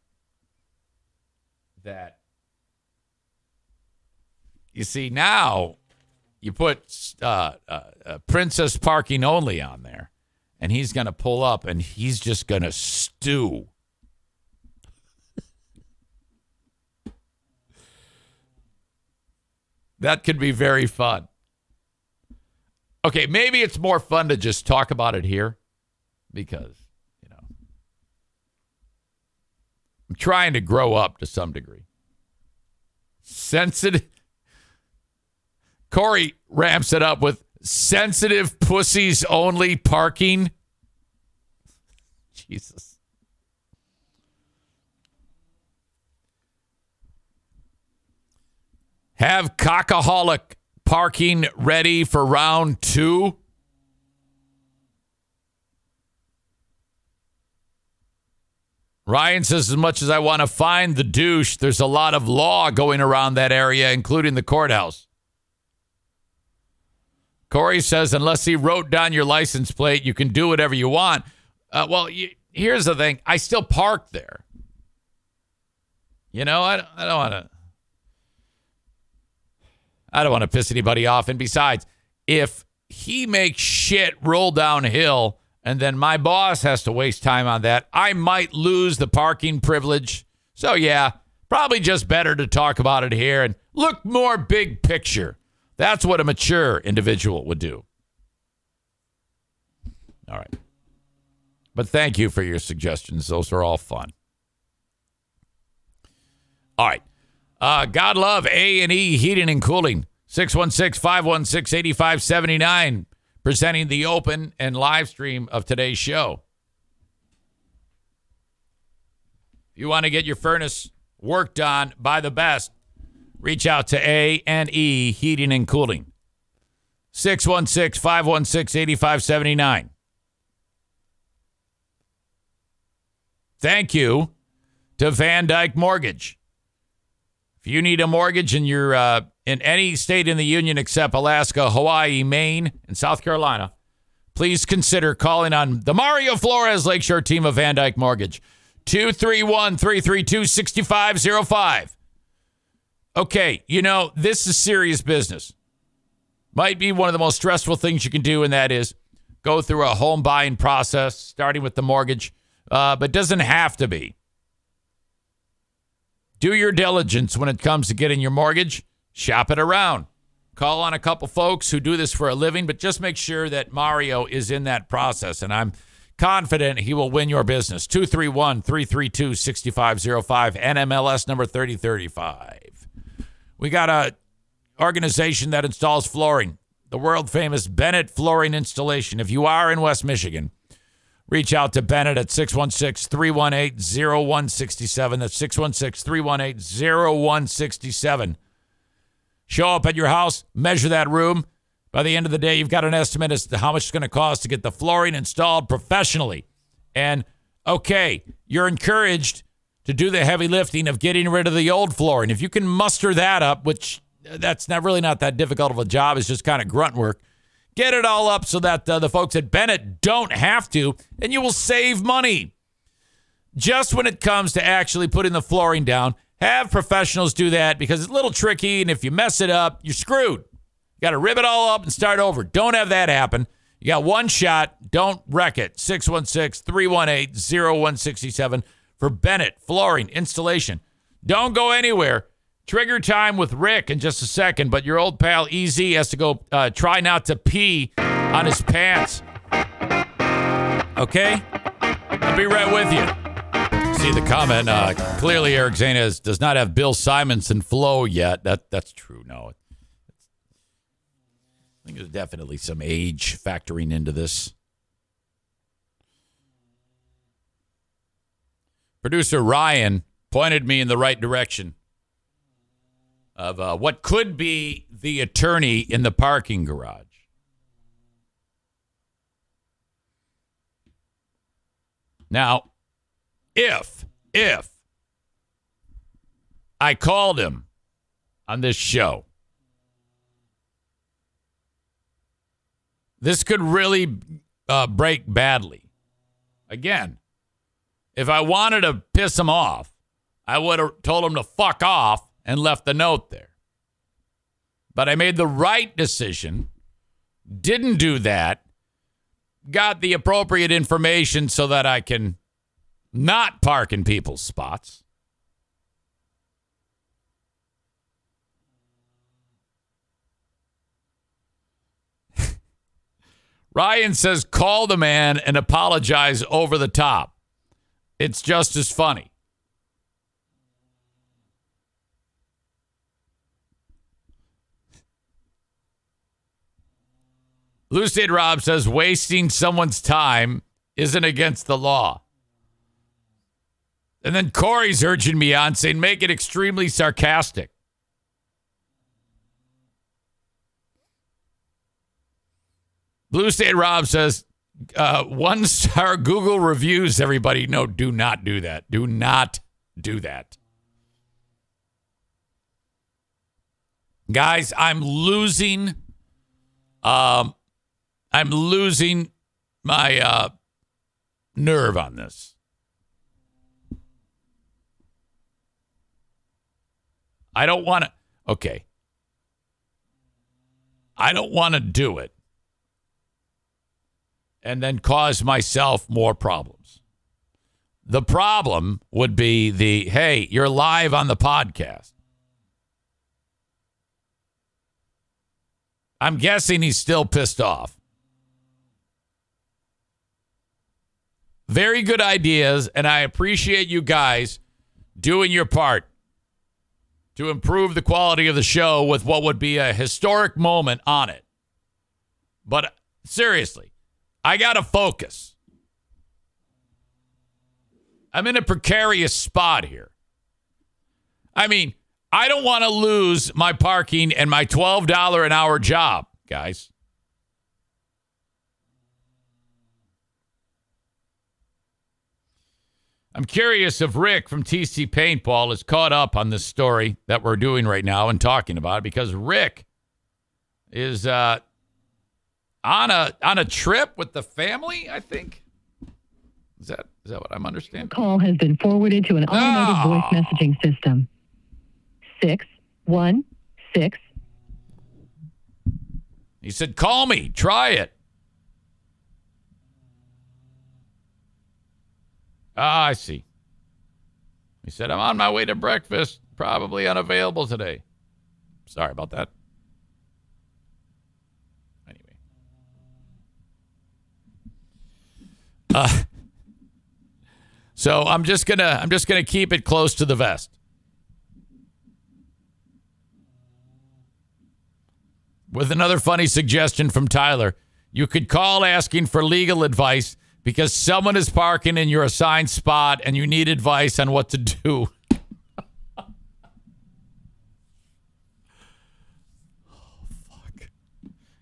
that you see now you put uh, uh, uh, princess parking only on there and he's going to pull up and he's just going to stew that could be very fun okay maybe it's more fun to just talk about it here because you know i'm trying to grow up to some degree sensitive Corey ramps it up with sensitive pussies only parking. Jesus. Have cockaholic parking ready for round two. Ryan says, as much as I want to find the douche, there's a lot of law going around that area, including the courthouse. Corey says, unless he wrote down your license plate, you can do whatever you want. Uh, well, you, here's the thing I still park there. You know, I, I don't want to. I don't want to piss anybody off. And besides, if he makes shit roll downhill and then my boss has to waste time on that, I might lose the parking privilege. So, yeah, probably just better to talk about it here and look more big picture. That's what a mature individual would do. All right. But thank you for your suggestions. Those are all fun. All right. Uh, God love A and E Heating and Cooling. 616-516-8579 presenting the open and live stream of today's show. If you want to get your furnace worked on by the best, reach out to A and E Heating and Cooling. 616-516-8579. Thank you to VanDyk Mortgage. If you need a mortgage and you're uh, in any state in the union except Alaska, Hawaii, Maine, and South Carolina, please consider calling on the Mario Flores Lakeshore team of VanDyk Mortgage. 231 332 6505. Okay, you know, this is serious business. Might be one of the most stressful things you can do, and that is go through a home buying process, starting with the mortgage, uh, but doesn't have to be. Do your diligence when it comes to getting your mortgage. Shop it around. Call on a couple folks who do this for a living, but just make sure that Mario is in that process. And I'm confident he will win your business. 231 332 6505, NMLS number 3035. We got a organization that installs flooring, the world famous Bennett Flooring Installation. If you are in West Michigan, reach out to Bennett at 616 318 0167. That's 616 318 0167. Show up at your house, measure that room. By the end of the day, you've got an estimate as to how much it's going to cost to get the flooring installed professionally. And okay, you're encouraged to do the heavy lifting of getting rid of the old flooring. If you can muster that up, which uh, that's not really not that difficult of a job. It's just kind of grunt work. Get it all up so that uh, the folks at Bennett don't have to, and you will save money. Just when it comes to actually putting the flooring down, have professionals do that because it's a little tricky, and if you mess it up, you're screwed. You got to rip it all up and start over. Don't have that happen. You got one shot. Don't wreck it. 616 318 0167 for Bennett Flooring Installation. Don't go anywhere. Trigger time with Rick in just a second, but your old pal EZ has to go uh, try not to pee on his pants. Okay? I'll be right with you. See the comment. Uh, clearly, Eric Zanes does not have Bill Simonson flow yet. That That's true. No. I think there's definitely some age factoring into this. Producer Ryan pointed me in the right direction of uh, what could be the attorney in the parking garage. Now, if, if I called him on this show, this could really uh, break badly. Again, if I wanted to piss him off, I would have told him to fuck off and left the note there. But I made the right decision, didn't do that, got the appropriate information so that I can not park in people's spots. Ryan says, call the man and apologize over the top. It's just as funny. Lucid Rob says wasting someone's time isn't against the law. And then Corey's urging me on saying, make it extremely sarcastic. Blue State Rob says, uh, one star Google reviews, everybody. No, do not do that. Do not do that. Guys, I'm losing um I'm losing my uh nerve on this. I don't want to okay. I don't want to do it and then cause myself more problems. The problem would be the hey, you're live on the podcast. I'm guessing he's still pissed off. Very good ideas, and I appreciate you guys doing your part to improve the quality of the show with what would be a historic moment on it. But uh, seriously, I got to focus. I'm in a precarious spot here. I mean, I don't want to lose my parking and my $12 an hour job, guys. I'm curious if Rick from TC Paintball is caught up on this story that we're doing right now and talking about because Rick is uh, on a on a trip with the family. I think is that is that what I'm understanding? Call has been forwarded to an automated No. voice messaging system. Six one six He said, "Call me. Try it." Ah, I see. He said, "I'm on my way to breakfast. Probably unavailable today." Sorry about that. Anyway. Uh, so I'm just gonna I'm just gonna keep it close to the vest. With another funny suggestion from Tyler, you could call asking for legal advice because someone is parking in your assigned spot and you need advice on what to do. Fuck.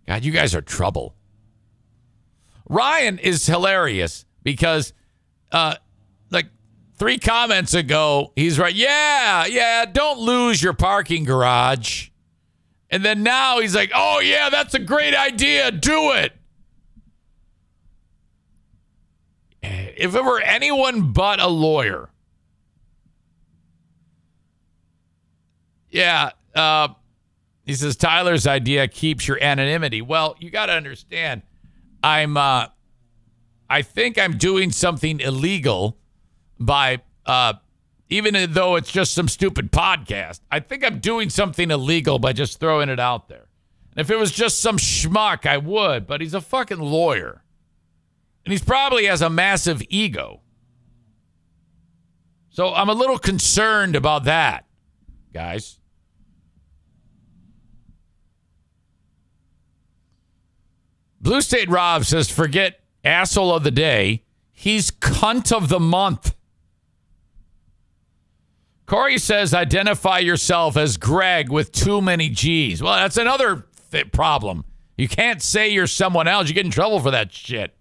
God, you guys are trouble. Ryan is hilarious because, uh, like three comments ago, he's right. Yeah, yeah, don't lose your parking garage. And then now he's like, oh, yeah, that's a great idea. Do it. If it were anyone but a lawyer, yeah, uh, he says Tyler's idea keeps your anonymity. Well, you got to understand, I'm, uh, I think I'm doing something illegal by, uh, even though it's just some stupid podcast. I think I'm doing something illegal by just throwing it out there. And if it was just some schmuck, I would. But he's a fucking lawyer, and he's probably has a massive ego. So I'm a little concerned about that, guys. Blue State Rob says, forget asshole of the day. He's cunt of the month. Corey says, identify yourself as Greg with too many G's. Well, that's another th- problem. You can't say you're someone else. You get in trouble for that shit.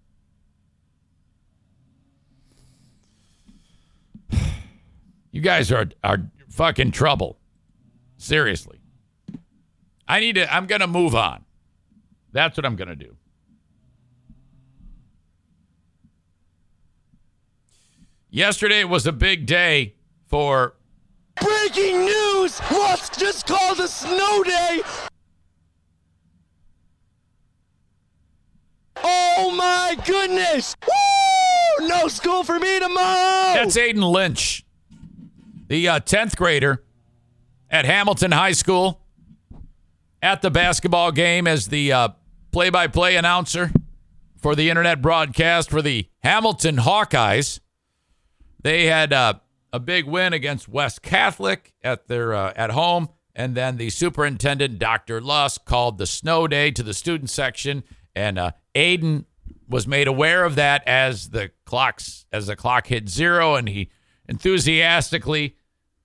You guys are are fucking trouble. Seriously. I need to I'm going to move on. That's what I'm going to do. Yesterday was a big day for Breaking news! Lusk just called a snow day! Oh my goodness! Woo! No school for me tomorrow! That's Aiden Lynch, the uh, 10th grader at Hamilton High School, at the basketball game as the play by play announcer for the internet broadcast for the Hamilton Hawkeyes. They had uh, a big win against West Catholic at their uh, at home, and then the superintendent, Dr. Lusk, called the snow day to the student section, and uh, Aiden was made aware of that as the clocks as the clock hit zero, and he enthusiastically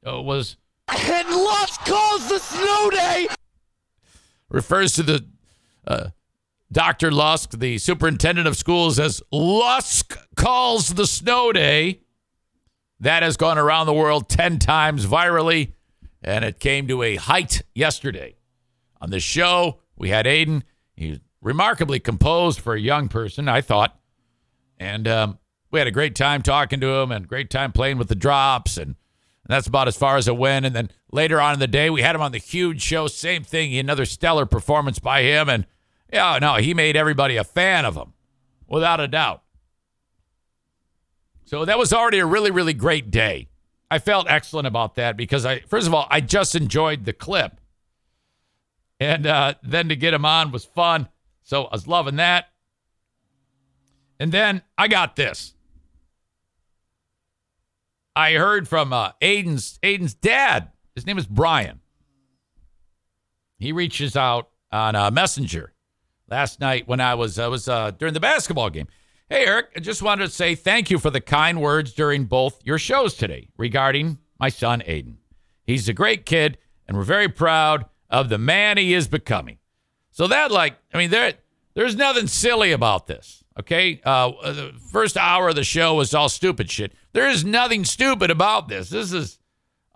uh, was And Lusk calls the snow day! refers to the uh, Dr. Lusk, the superintendent of schools, as Lusk calls the snow day. That has gone around the world 10 times virally, and it came to a height yesterday. On the show, we had Aiden. He's remarkably composed for a young person, I thought. And um, we had a great time talking to him and great time playing with the drops. And, and that's about as far as it went. And then later on in the day, we had him on the huge show. Same thing. Another stellar performance by him. And yeah, no, he made everybody a fan of him, without a doubt. So that was already a really, really great day. I felt excellent about that because I, first of all, I just enjoyed the clip. And uh, then to get him on was fun. So I was loving that. And then I got this. I heard from uh, Aiden's Aiden's dad. His name is Brian. He reaches out on uh, Messenger last night when I was I was uh, during the basketball game. Hey Eric, I just wanted to say thank you for the kind words during both your shows today regarding my son Aiden. He's a great kid, and we're very proud of the man he is becoming. So that, like, I mean, there there's nothing silly about this. Okay, uh, the first hour of the show was all stupid shit. There is nothing stupid about this. This is,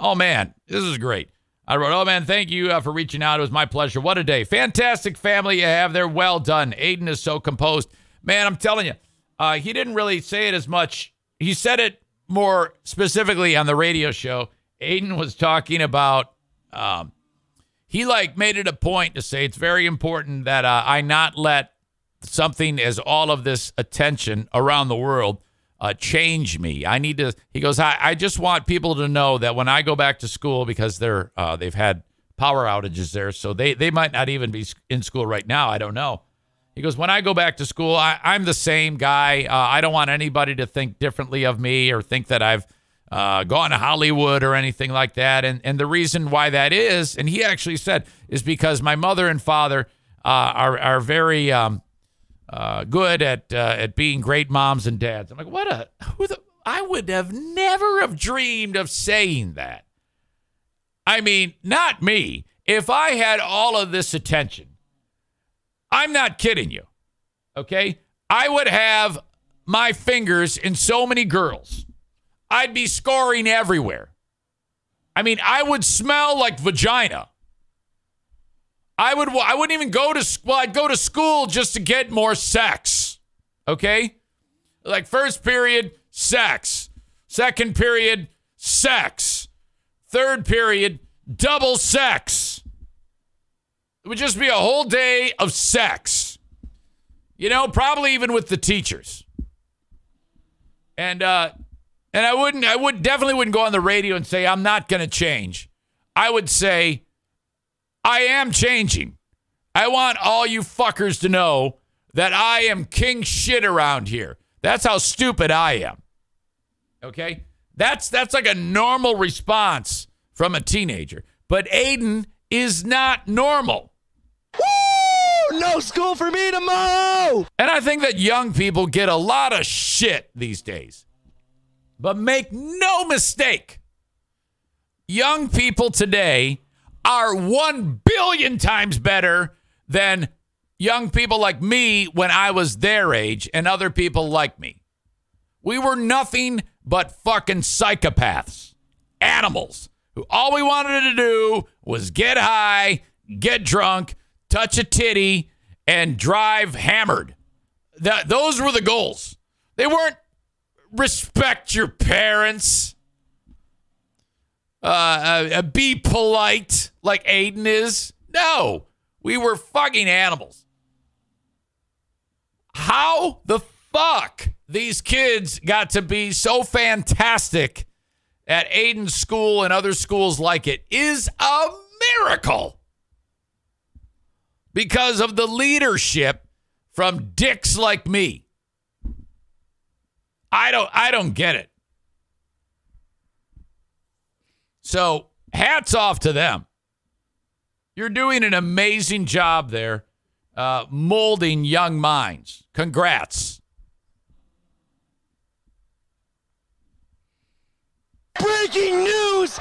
oh man, this is great. I wrote, oh man, thank you uh, for reaching out. It was my pleasure. What a day. Fantastic family you have there. Well done. Aiden is so composed. Man, I'm telling you, uh, he didn't really say it as much. He said it more specifically on the radio show. Aiden was talking about, um, he like made it a point to say it's very important that uh, I not let something as all of this attention around the world uh, change me. I need to. He goes. I, I just want people to know that when I go back to school because they're uh, they've had power outages there, so they they might not even be in school right now. I don't know. He goes, when I go back to school, I, I'm the same guy. Uh, I don't want anybody to think differently of me or think that I've uh, gone to Hollywood or anything like that. And and the reason why that is, and he actually said, is because my mother and father uh, are are very um, uh, good at uh, at being great moms and dads. I'm like, what a who the I would have never have dreamed of saying that. I mean, not me. If I had all of this attention, I'm not kidding you. Okay, I would have my fingers in so many girls. I'd be scoring everywhere. I mean, I would smell like vagina. I would I wouldn't even go to well I'd go to school just to get more sex. Okay? Like first period sex. Second period sex. Third period double sex. It would just be a whole day of sex. You know, probably even with the teachers. And uh and I wouldn't I would definitely wouldn't go on the radio and say I'm not going to change. I would say I am changing. I want all you fuckers to know that I am king shit around here. That's how stupid I am. Okay? That's that's like a normal response from a teenager. But Aiden is not normal. Woo! No school for me tomorrow. And I think that young people get a lot of shit these days. But make no mistake, young people today are 1 billion times better than young people like me when I was their age and other people like me. We were nothing but fucking psychopaths, animals, who all we wanted to do was get high, get drunk, touch a titty, and drive hammered. That those were the goals. They weren't respect your parents. Uh, uh, be polite like Aiden is. No, we were fucking animals. How the fuck these kids got to be so fantastic at Aiden's school and other schools like it is a miracle because of the leadership from dicks like me. I don't I don't get it. So, hats off to them. You're doing an amazing job there uh, molding young minds. Congrats. Breaking news.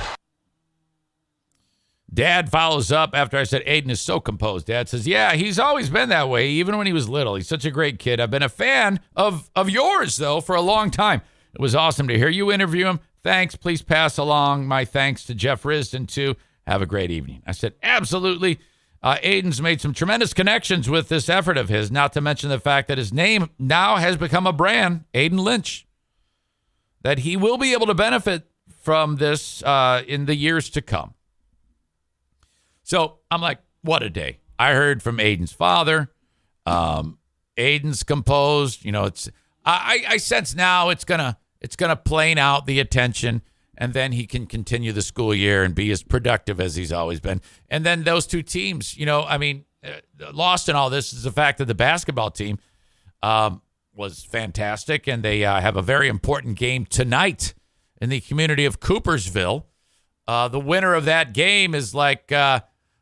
Dad follows up after I said Aiden is so composed. Dad says, "Yeah, he's always been that way, even when he was little. He's such a great kid. I've been a fan of of yours though for a long time. It was awesome to hear you interview him. Thanks. Please pass along my thanks to Jeff Risdon too. Have a great evening." I said, "Absolutely." Uh, Aiden's made some tremendous connections with this effort of his. Not to mention the fact that his name now has become a brand, Aiden Lynch. That he will be able to benefit from this uh, in the years to come. So I'm like, what a day. I heard from Aiden's father. Um, Aiden's composed. You know, it's I, I sense now it's gonna it's gonna plane out the attention, and then he can continue the school year and be as productive as he's always been. And then those two teams, you know, I mean, uh, lost in all this is the fact that the basketball team um, was fantastic, and they uh, have a very important game tonight in the community of Coopersville. Uh, the winner of that game is like uh,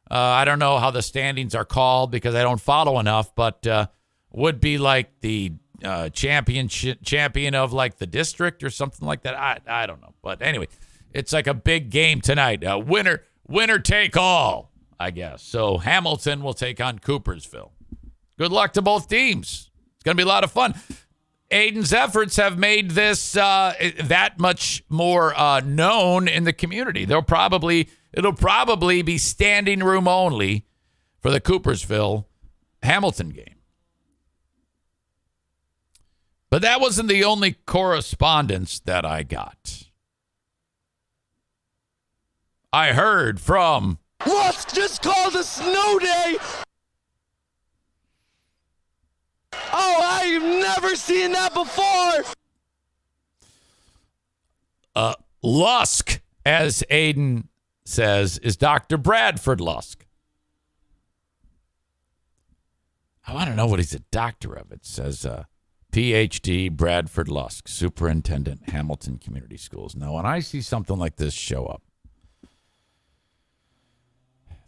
uh, I don't know how the standings are called because I don't follow enough, but uh, would be like the uh, championship champion of like the district or something like that. I I don't know, but anyway, it's like a big game tonight. Uh, winner winner take all, I guess. So Hamilton will take on Coopersville. Good luck to both teams. It's gonna be a lot of fun. Aiden's efforts have made this uh, that much more uh, known in the community. They'll probably it'll probably be standing room only for the Coopersville Hamilton game. But that wasn't the only correspondence that I got. I heard from What's just called a snow day? Oh, I've never seen that before. uh, Lusk, as Aiden says, is Dr. Bradford Lusk. I want to know what he's a doctor of. It says uh, PhD Bradford Lusk, Superintendent, Hamilton Community Schools. Now, when I see something like this show up,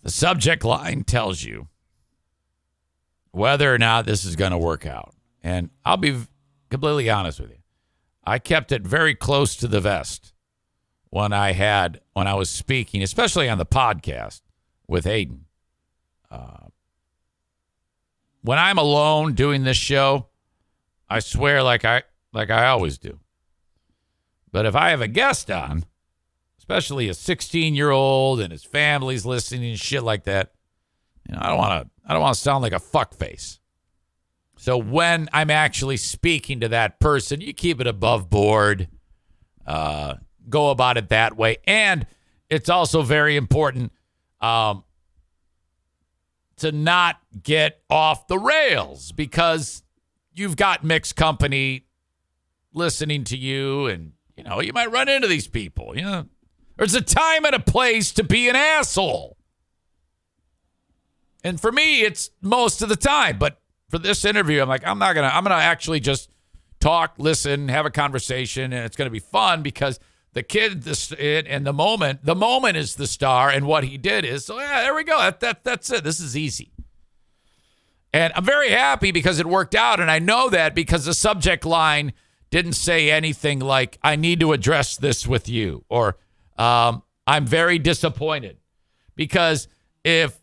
the subject line tells you whether or not this is going to work out. And I'll be completely honest with you. I kept it very close to the vest when I had when I was speaking, especially on the podcast with Aiden. Uh, when I'm alone doing this show, I swear like I like I always do. But if I have a guest on, especially a 16 year old and his family's listening and shit like that, You know, I don't want to. I don't want to sound like a fuck face. So when I'm actually speaking to that person, you keep it above board. Uh, go about it that way, and it's also very important um, to not get off the rails because you've got mixed company listening to you, and you know you might run into these people. You know, there's a time and a place to be an asshole. And for me, it's most of the time. But for this interview, I'm like, I'm not gonna. I'm gonna actually just talk, listen, have a conversation, and it's gonna be fun because the kid, this and the moment, the moment is the star, and what he did is. So yeah, there we go. That, that that's it. This is easy. And I'm very happy because it worked out, and I know that because the subject line didn't say anything like "I need to address this with you" or um, "I'm very disappointed," because if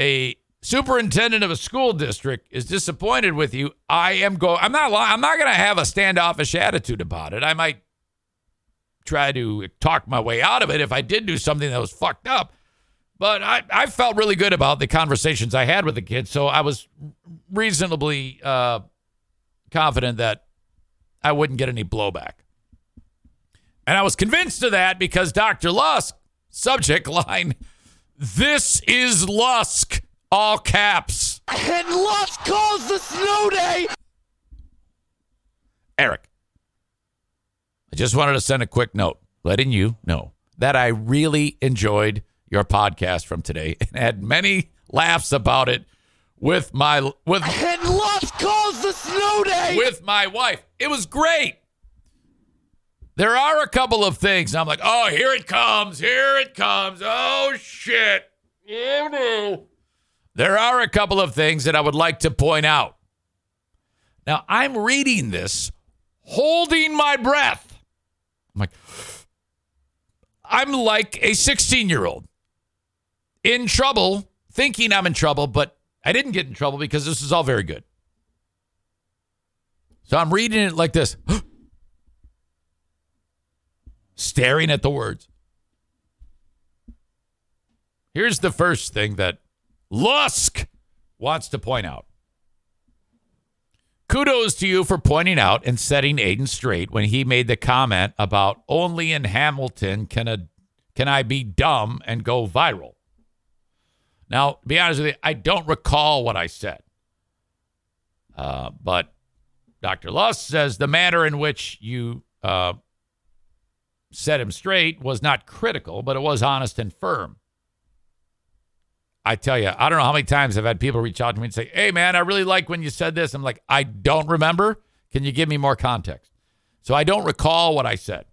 a superintendent of a school district is disappointed with you, I am go. I'm not. I'm not going to have a standoffish attitude about it. I might try to talk my way out of it if I did do something that was fucked up. But I, I felt really good about the conversations I had with the kids, so I was reasonably uh, confident that I wouldn't get any blowback. And I was convinced of that because Dr. Lusk, subject line, this is Lusk, all caps. And Lusk calls the snow day. Eric, I just wanted to send a quick note letting you know that I really enjoyed your podcast from today and had many laughs about it with my with And Lusk calls the snow day. with my wife. It was great. There are a couple of things. I'm like, oh, here it comes. Here it comes. Oh, shit. Oh, no. There are a couple of things that I would like to point out. Now, I'm reading this holding my breath. I'm like, I'm like a 16 year old in trouble, thinking I'm in trouble, but I didn't get in trouble because this is all very good. So I'm reading it like this, staring at the words. Here's the first thing that Lusk wants to point out. Kudos to you for pointing out and setting Aiden straight when he made the comment about only in Hamilton can a can I be dumb and go viral. Now, to be honest with you, I don't recall what I said. Uh, but Dr. Lusk says the manner in which you uh, set him straight was not critical, but it was honest and firm. I tell you, I don't know how many times I've had people reach out to me and say, Hey, man, I really like when you said this. I'm like, I don't remember. Can you give me more context? So I don't recall what I said.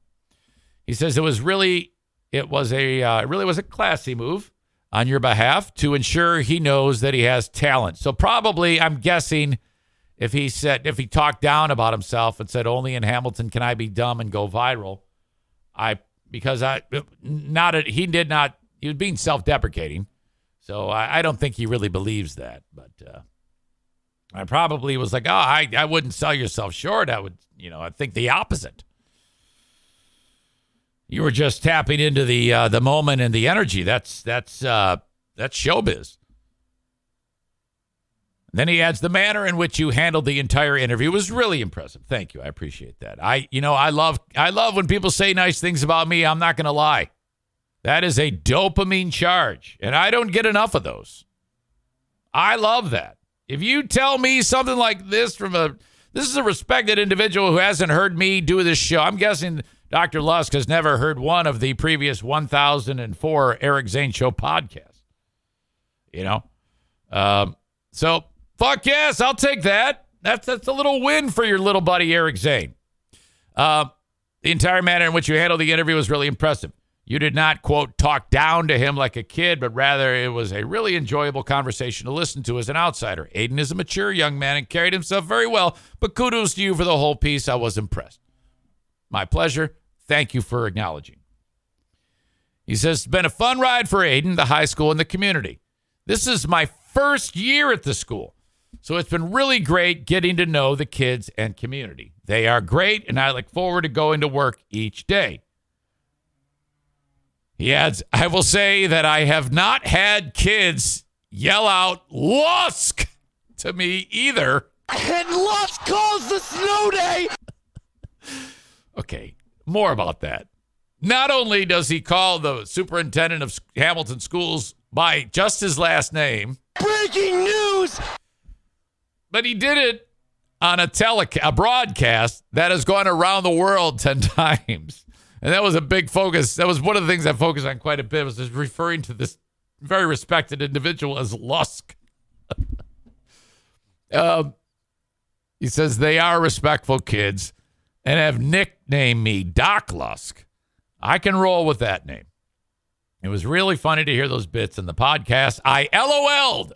He says it was really, it was a, uh, it really was a classy move on your behalf to ensure he knows that he has talent. So probably, I'm guessing, if he said, if he talked down about himself and said, only in Hamilton can I be dumb and go viral, I, because I, not, a, he did not, he was being self deprecating. So I, I, don't think he really believes that. But uh, I probably was like, oh, I, I wouldn't sell yourself short. I would, you know, I think the opposite. You were just tapping into the uh, the moment and the energy. That's that's uh, that's showbiz. Then he adds the manner in which you handled the entire interview was really impressive. Thank you. I appreciate that. I you know, I love I love when people say nice things about me. I'm not going to lie. That is a dopamine charge, and I don't get enough of those. I love that. If you tell me something like this from a this is a respected individual who hasn't heard me do this show. I'm guessing Dr. Lusk has never heard one of the previous 1004 Eric Zane Show podcasts. You know? Um, so, fuck yes, I'll take that. That's, that's a little win for your little buddy, Eric Zane. Uh, the entire manner in which you handled the interview was really impressive. You did not, quote, talk down to him like a kid, but rather it was a really enjoyable conversation to listen to as an outsider. Aiden is a mature young man and carried himself very well, but kudos to you for the whole piece. I was impressed. My pleasure. Thank you for acknowledging. He says, It's been a fun ride for Aiden, the high school, and the community. This is my first year at the school, so it's been really great getting to know the kids and community. They are great, and I look forward to going to work each day. He adds, I will say that I have not had kids yell out Lusk to me either. And Lusk calls the snow day. Okay, more about that. Not only does he call the superintendent of Hamilton schools by just his last name, Breaking news. but he did it on a teleca- a broadcast that has gone around the world 10 times. And that was a big focus. That was one of the things I focused on quite a bit was just referring to this very respected individual as Lusk. um, he says they are respectful kids and have nicknamed me Doc Lusk. I can roll with that name. It was really funny to hear those bits in the podcast. I LOL'd.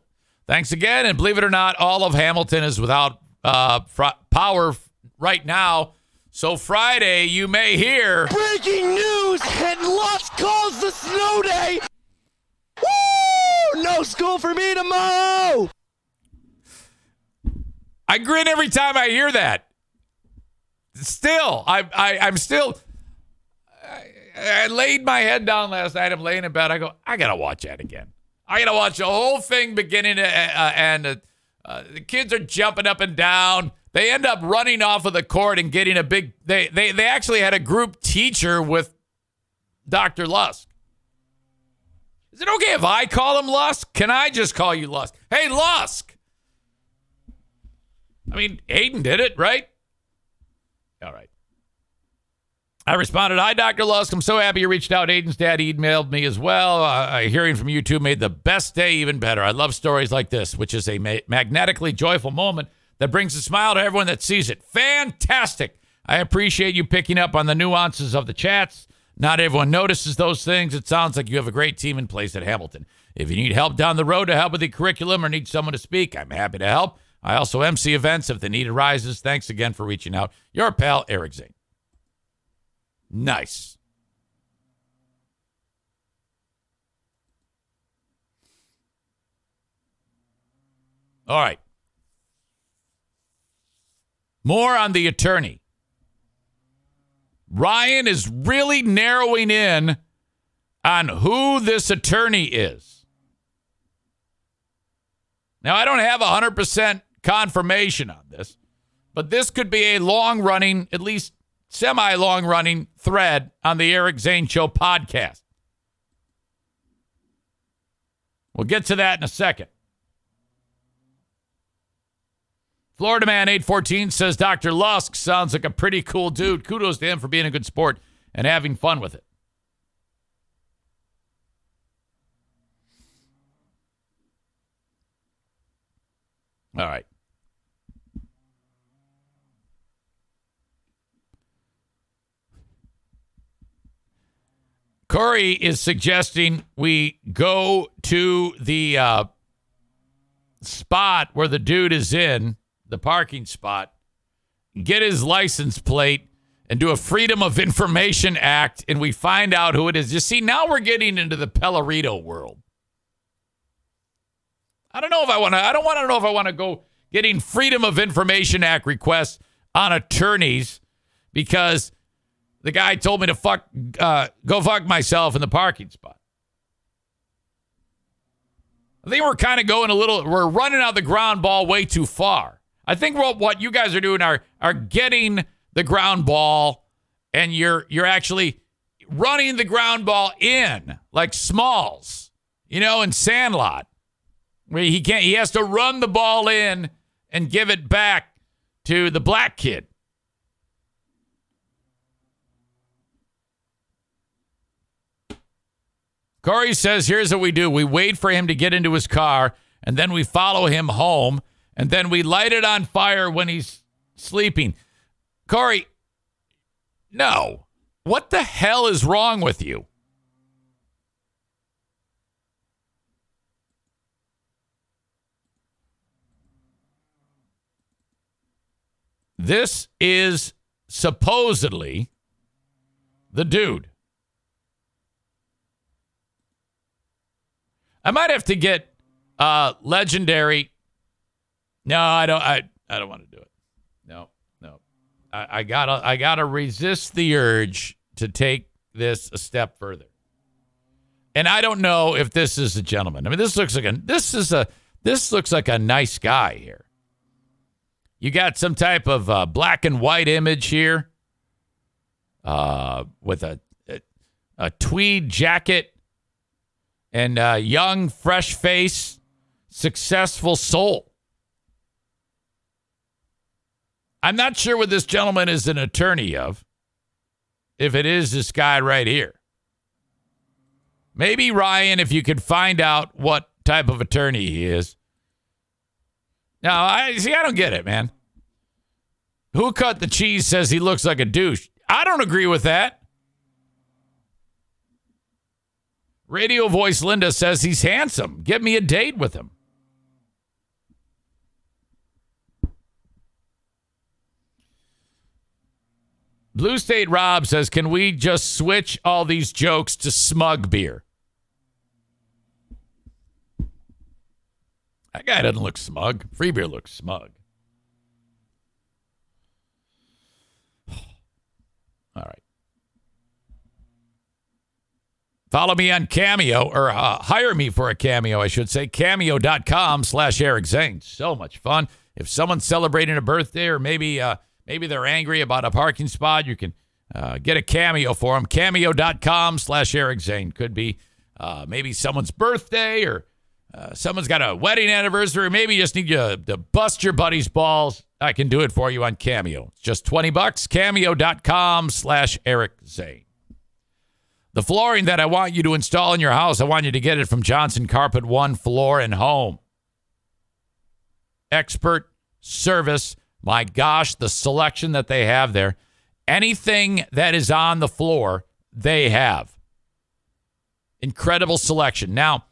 Thanks again. And believe it or not, all of Hamilton is without uh, fr- power f- right now. So Friday, you may hear. Breaking news. And Lusk calls the snow day. Woo! No school for me tomorrow. I grin every time I hear that. Still, I, I I'm still. I, I laid my head down last night. I'm laying in bed. I go, I gotta watch that again. I gotta watch the whole thing beginning to, uh, and uh, uh, the kids are jumping up and down. They end up running off of the court and getting a big. They they they actually had a group teacher with Dr. Lusk. Is it okay if I call him Lusk? Can I just call you Lusk? Hey, Lusk. I mean, Aiden did it, right? All right. I responded, Hi, Dr. Lusk. I'm so happy you reached out. Aiden's dad emailed me as well. Uh, hearing from you two made the best day even better. I love stories like this, which is a ma- magnetically joyful moment that brings a smile to everyone that sees it. Fantastic. I appreciate you picking up on the nuances of the chats. Not everyone notices those things. It sounds like you have a great team in place at Hamilton. If you need help down the road to help with the curriculum or need someone to speak, I'm happy to help. I also MC events if the need arises. Thanks again for reaching out. Your pal, Eric Zane. Nice. All right. More on the attorney. Ryan is really narrowing in on who this attorney is. Now, I don't have 100% confirmation on this, but this could be a long running, at least semi long running thread on the Eric Zane Show podcast. We'll get to that in a second. Florida Man 814 says Dr. Lusk sounds like a pretty cool dude. Kudos to him for being a good sport and having fun with it. All right. Corey is suggesting we go to the uh, spot where the dude is in, the parking spot, get his license plate, and do a Freedom of Information Act, and we find out who it is. You see, now we're getting into the Pellerito world. I don't know if I want to. I don't want to know if I want to go getting Freedom of Information Act requests on attorneys because the guy told me to fuck, uh, go fuck myself in the parking spot. I think we're kind of going a little. We're running out the ground ball way too far. I think what what you guys are doing are are getting the ground ball, and you're you're actually running the ground ball in like Smalls, you know, in Sandlot, where he can't. He has to run the ball in and give it back to the black kid. Corey says, here's what we do. We wait for him to get into his car, and then we follow him home, and then we light it on fire when he's sleeping. Corey, no. What the hell is wrong with you? This is supposedly the dude. I might have to get uh legendary. No, I don't I I don't want to do it. No, no. I, I gotta I gotta resist the urge to take this a step further. And I don't know if this is a gentleman. I mean, this looks like a this is a this looks like a nice guy here. You got some type of uh, black and white image here, uh, with a, a a tweed jacket and a young, fresh face, successful soul. I'm not sure what this gentleman is an attorney of. If it is this guy right here. Maybe Ryan, if you could find out what type of attorney he is. Now, I see. I don't get it, man. Who cut the cheese says he looks like a douche. I don't agree with that. Radio voice Linda says he's handsome. Get me a date with him. Blue State Rob says, Can we just switch all these jokes to smug beer? That guy doesn't look smug. Free beer looks smug. All right. Follow me on Cameo, or uh, hire me for a Cameo, I should say. Cameo.com slash Eric Zane. So much fun. If someone's celebrating a birthday or maybe uh, maybe they're angry about a parking spot, you can uh, get a Cameo for them. Cameo.com slash Eric Zane. Could be uh, maybe someone's birthday or uh, someone's got a wedding anniversary. Maybe you just need you to bust your buddy's balls. I can do it for you on Cameo. It's just 20 bucks. Cameo.com slash Eric Zane. The flooring that I want you to install in your house, I want you to get it from Johnson Carpet One Floor and Home. Expert service. My gosh, the selection that they have there. Anything that is on the floor, they have. Incredible selection. Now,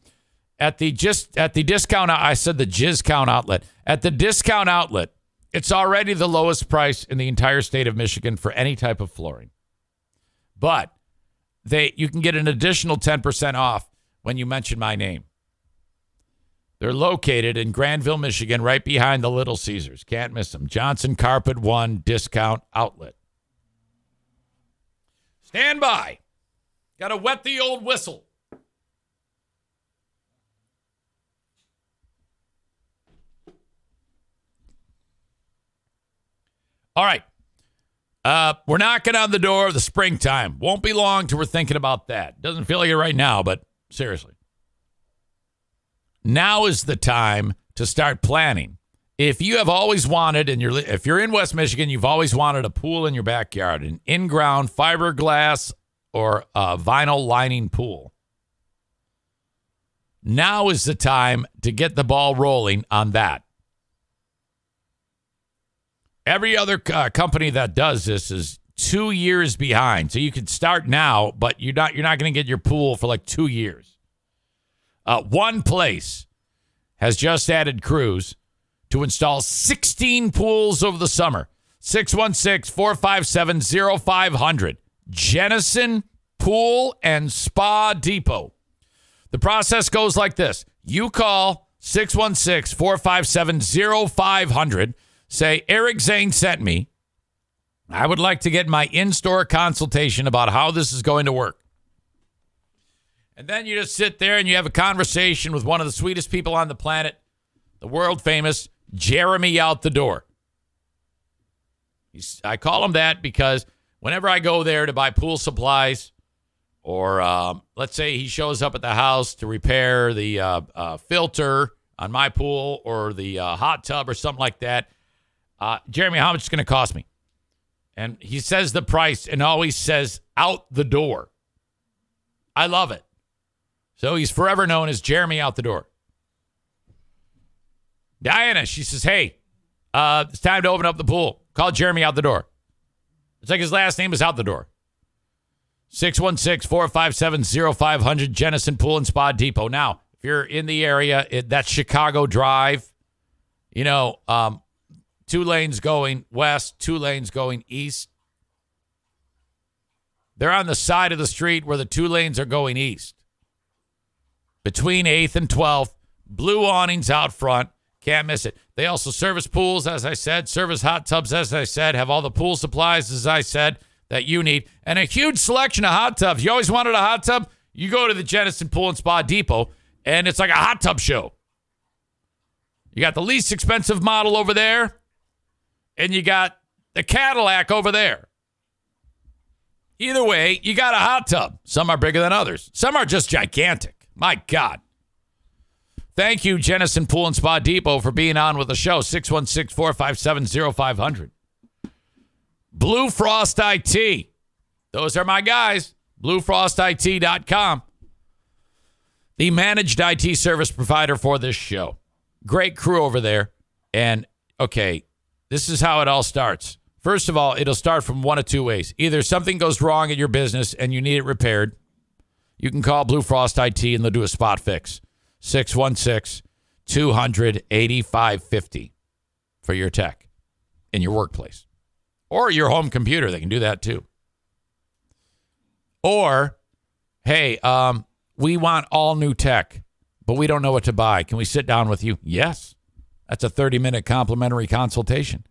at the just at the discount I said the jizz count outlet. At the discount outlet, it's already the lowest price in the entire state of Michigan for any type of flooring. But they you can get an additional 10% off when you mention my name. They're located in Grandville, Michigan, right behind the Little Caesars. Can't miss them. Johnson Carpet One Discount Outlet. Stand by. Got to wet the old whistle. All right. Uh, we're knocking on the door of the springtime. Won't be long till we're thinking about that. Doesn't feel like it right now, but seriously. Now is the time to start planning. If you have always wanted, and you're if you're in West Michigan, you've always wanted a pool in your backyard, an in-ground fiberglass or a vinyl lining pool. Now is the time to get the ball rolling on that. Every other uh, company that does this is two years behind. So you can start now, but you're not you're not going to get your pool for like two years. Uh, one place has just added crews to install 16 pools over the summer. 616 457 0500. Jenison Pool and Spa Depot. The process goes like this you call 616 457 0500 Say, Eric Zane sent me. I would like to get my in store consultation about how this is going to work. And then you just sit there and you have a conversation with one of the sweetest people on the planet, the world famous Jeremy out the door. He's, I call him that because whenever I go there to buy pool supplies, or um, let's say he shows up at the house to repair the uh, uh, filter on my pool or the uh, hot tub or something like that, uh, Jeremy, how much is going to cost me? And he says the price and always says out the door. I love it. So he's forever known as Jeremy out the door. Diana, she says, hey, uh, it's time to open up the pool. Call Jeremy out the door. It's like his last name is out the door. 616 457 0500 Jenison Pool and Spa Depot. Now, if you're in the area, it, that's Chicago Drive. You know, um, two lanes going west, two lanes going east. They're on the side of the street where the two lanes are going east. Between 8th and 12th, blue awnings out front. Can't miss it. They also service pools, as I said, service hot tubs, as I said, have all the pool supplies, as I said, that you need, and a huge selection of hot tubs. You always wanted a hot tub? You go to the Jenison Pool and Spa Depot, and it's like a hot tub show. You got the least expensive model over there, and you got the Cadillac over there. Either way, you got a hot tub. Some are bigger than others, some are just gigantic. My God. Thank you, Jenison Pool and Spa Depot, for being on with the show. 616 457 0500. Blue Frost IT. Those are my guys. BlueFrostIT.com. The managed IT service provider for this show. Great crew over there. And okay, this is how it all starts. First of all, it'll start from one of two ways. Either something goes wrong in your business and you need it repaired. You can call Blue Frost IT and they'll do a spot fix. 616 200 8550 for your tech in your workplace or your home computer. They can do that too. Or, hey, um, we want all new tech, but we don't know what to buy. Can we sit down with you? Yes. That's a 30 minute complimentary consultation.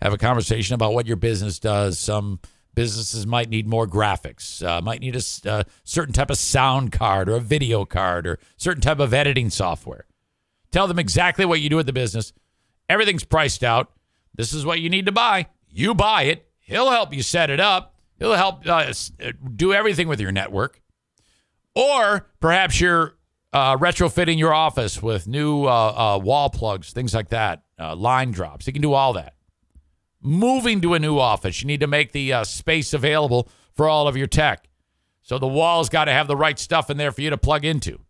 Have a conversation about what your business does. Some businesses might need more graphics, uh, might need a uh, certain type of sound card or a video card or certain type of editing software. Tell them exactly what you do at the business. Everything's priced out. This is what you need to buy. You buy it. He'll help you set it up. He'll help uh, do everything with your network. Or perhaps you're uh, retrofitting your office with new uh, uh wall plugs, things like that, uh, line drops. You can do all that. Moving to a new office, you need to make the uh, space available for all of your tech. So the wall's got to have the right stuff in there for you to plug into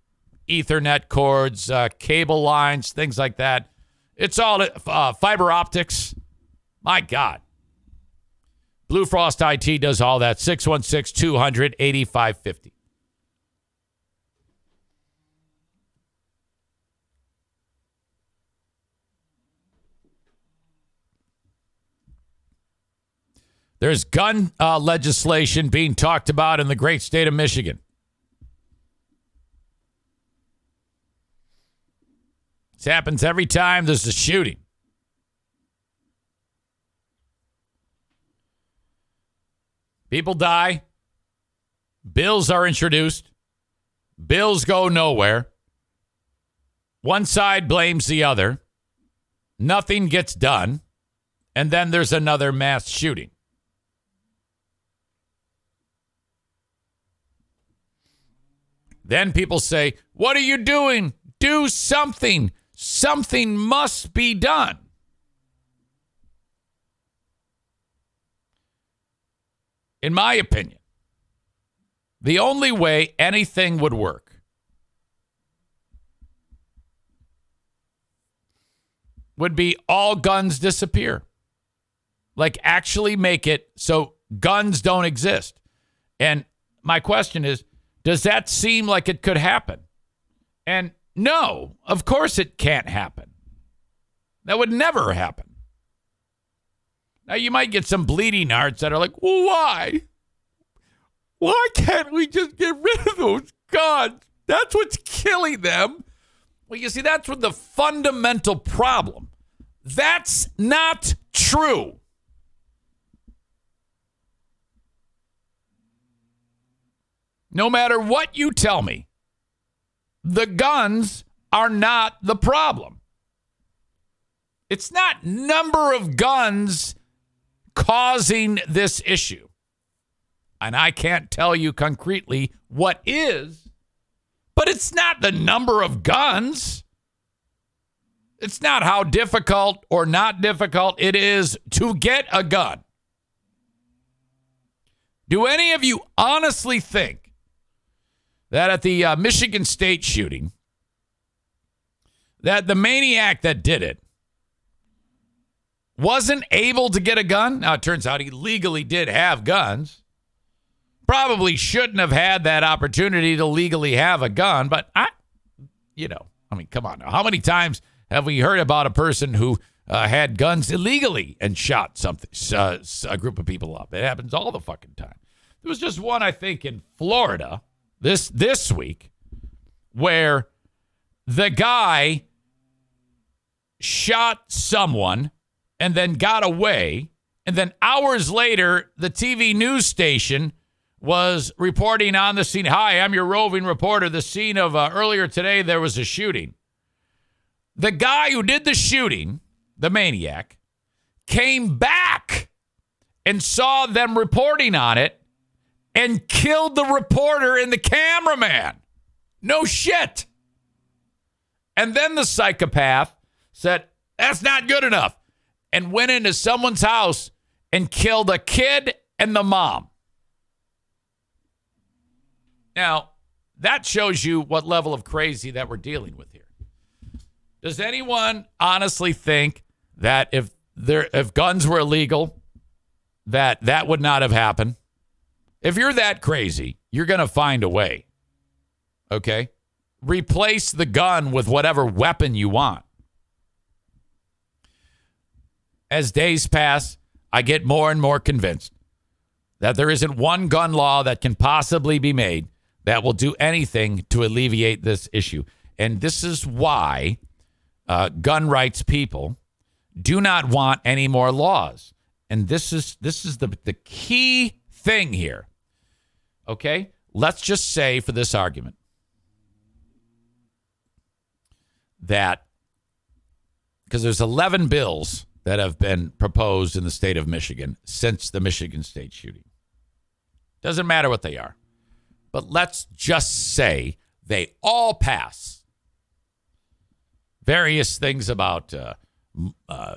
Ethernet cords, cable lines, things like that. It's all fiber optics. My God. Blue Frost IT does all that. 616 200 8550. There's gun uh, legislation being talked about in the great state of Michigan. This happens every time there's a shooting. People die. Bills are introduced. Bills go nowhere. One side blames the other. Nothing gets done. And then there's another mass shooting. Then people say, What are you doing? Do something. Something must be done. in my opinion, the only way anything would work would be all guns disappear. Like, actually make it so guns don't exist. And my question is does that seem like it could happen? And no, of course it can't happen. That would never happen. Now, you might get some bleeding hearts that are like, well, why? Why can't we just get rid of those guns? That's what's killing them. Well, you see, that's what the fundamental problem. That's not true. No matter what you tell me, the guns are not the problem. It's not number of guns causing this issue. And I can't tell you concretely what is, but it's not the number of guns. It's not how difficult or not difficult it is to get a gun. Do any of you honestly think that at the uh, Michigan State shooting, that the maniac that did it wasn't able to get a gun. Now, it turns out he legally did have guns. Probably shouldn't have had that opportunity to legally have a gun, but I, you know, I mean, come on now. How many times have we heard about a person who uh, had guns illegally and shot something, uh, a group of people up? It happens all the fucking time. There was just one, I think, in Florida this this week where the guy shot someone and then got away. And then hours later, the TV news station was reporting on the scene. Hi, I'm your roving reporter. The scene of uh, earlier today, there was a shooting. The guy who did the shooting, the maniac, came back and saw them reporting on it and killed the reporter and the cameraman. No shit. And then the psychopath said, That's not good enough, and went into someone's house and killed a kid and the mom. Now, that shows you what level of crazy that we're dealing with here. Does anyone honestly think that if there if guns were illegal, that that would not have happened? If you're that crazy, you're going to find a way. Okay? Replace the gun with whatever weapon you want. As days pass, I get more and more convinced that there isn't one gun law that can possibly be made that will do anything to alleviate this issue. And this is why uh, gun rights people do not want any more laws. And this is this is the the key thing here. Okay? Let's just say for this argument that because there's 11 bills that have been proposed in the state of Michigan since the Michigan state shooting. Doesn't matter what they are. But let's just say they all pass. Various things about uh, uh,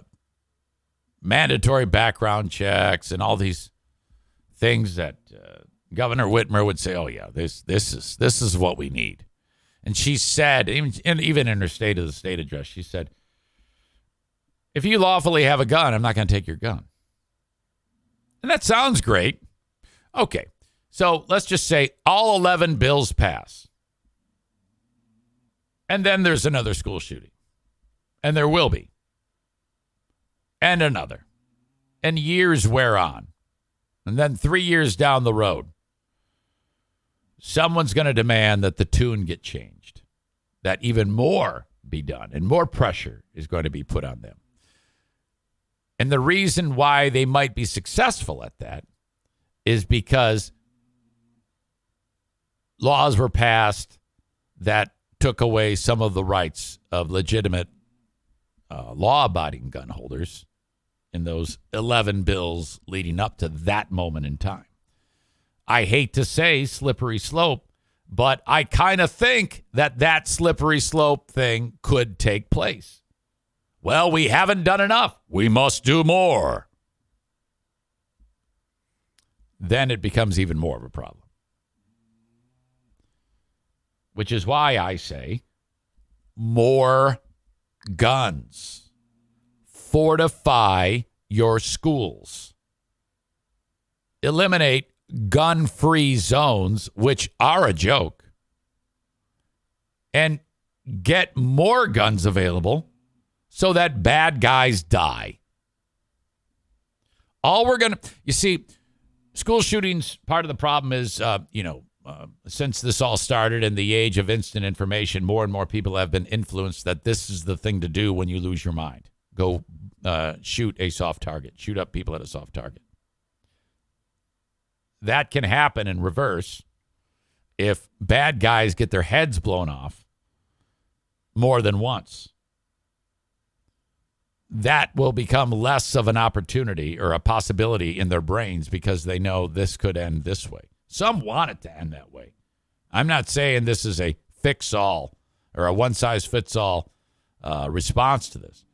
mandatory background checks and all these things that uh, Governor Whitmer would say, "Oh yeah, this this is this is what we need." And she said, even even in her State of the State address, she said, "If you lawfully have a gun, I'm not going to take your gun." And that sounds great. Okay, so let's just say all 11 bills pass. And then there's another school shooting. And there will be. And another. And years wear on. And then three years down the road, someone's going to demand that the tune get changed, that even more be done, and more pressure is going to be put on them. And the reason why they might be successful at that is because laws were passed that took away some of the rights of legitimate uh, law abiding gun holders in those 11 bills leading up to that moment in time. I hate to say slippery slope, but I kind of think that that slippery slope thing could take place. Well, we haven't done enough. We must do more. Then it becomes even more of a problem. Which is why I say more guns. Fortify your schools. Eliminate gun free zones, which are a joke. And get more guns available so that bad guys die. All we're going to, you see, school shootings, part of the problem is, uh, you know, uh, since this all started in the age of instant information, more and more people have been influenced that this is the thing to do when you lose your mind. Go uh, shoot a soft target, shoot up people at a soft target. That can happen in reverse if bad guys get their heads blown off more than once. That will become less of an opportunity or a possibility in their brains because they know this could end this way. Some want it to end that way. I'm not saying this is a fix all or a one size fits all uh, response to this,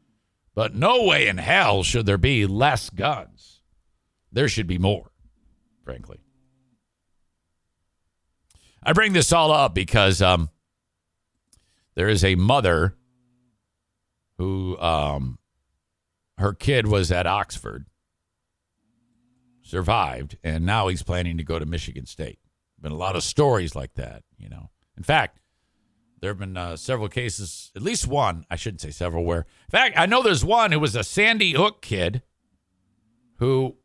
but no way in hell should there be less guns. There should be more, frankly. I bring this all up because um, there is a mother who um, her kid was at Oxford survived, and now he's planning to go to Michigan State. Been a lot of stories like that, you know. In fact, there have been uh, several cases, at least one, I shouldn't say several, where, in fact, I know there's one who was a Sandy Hook kid who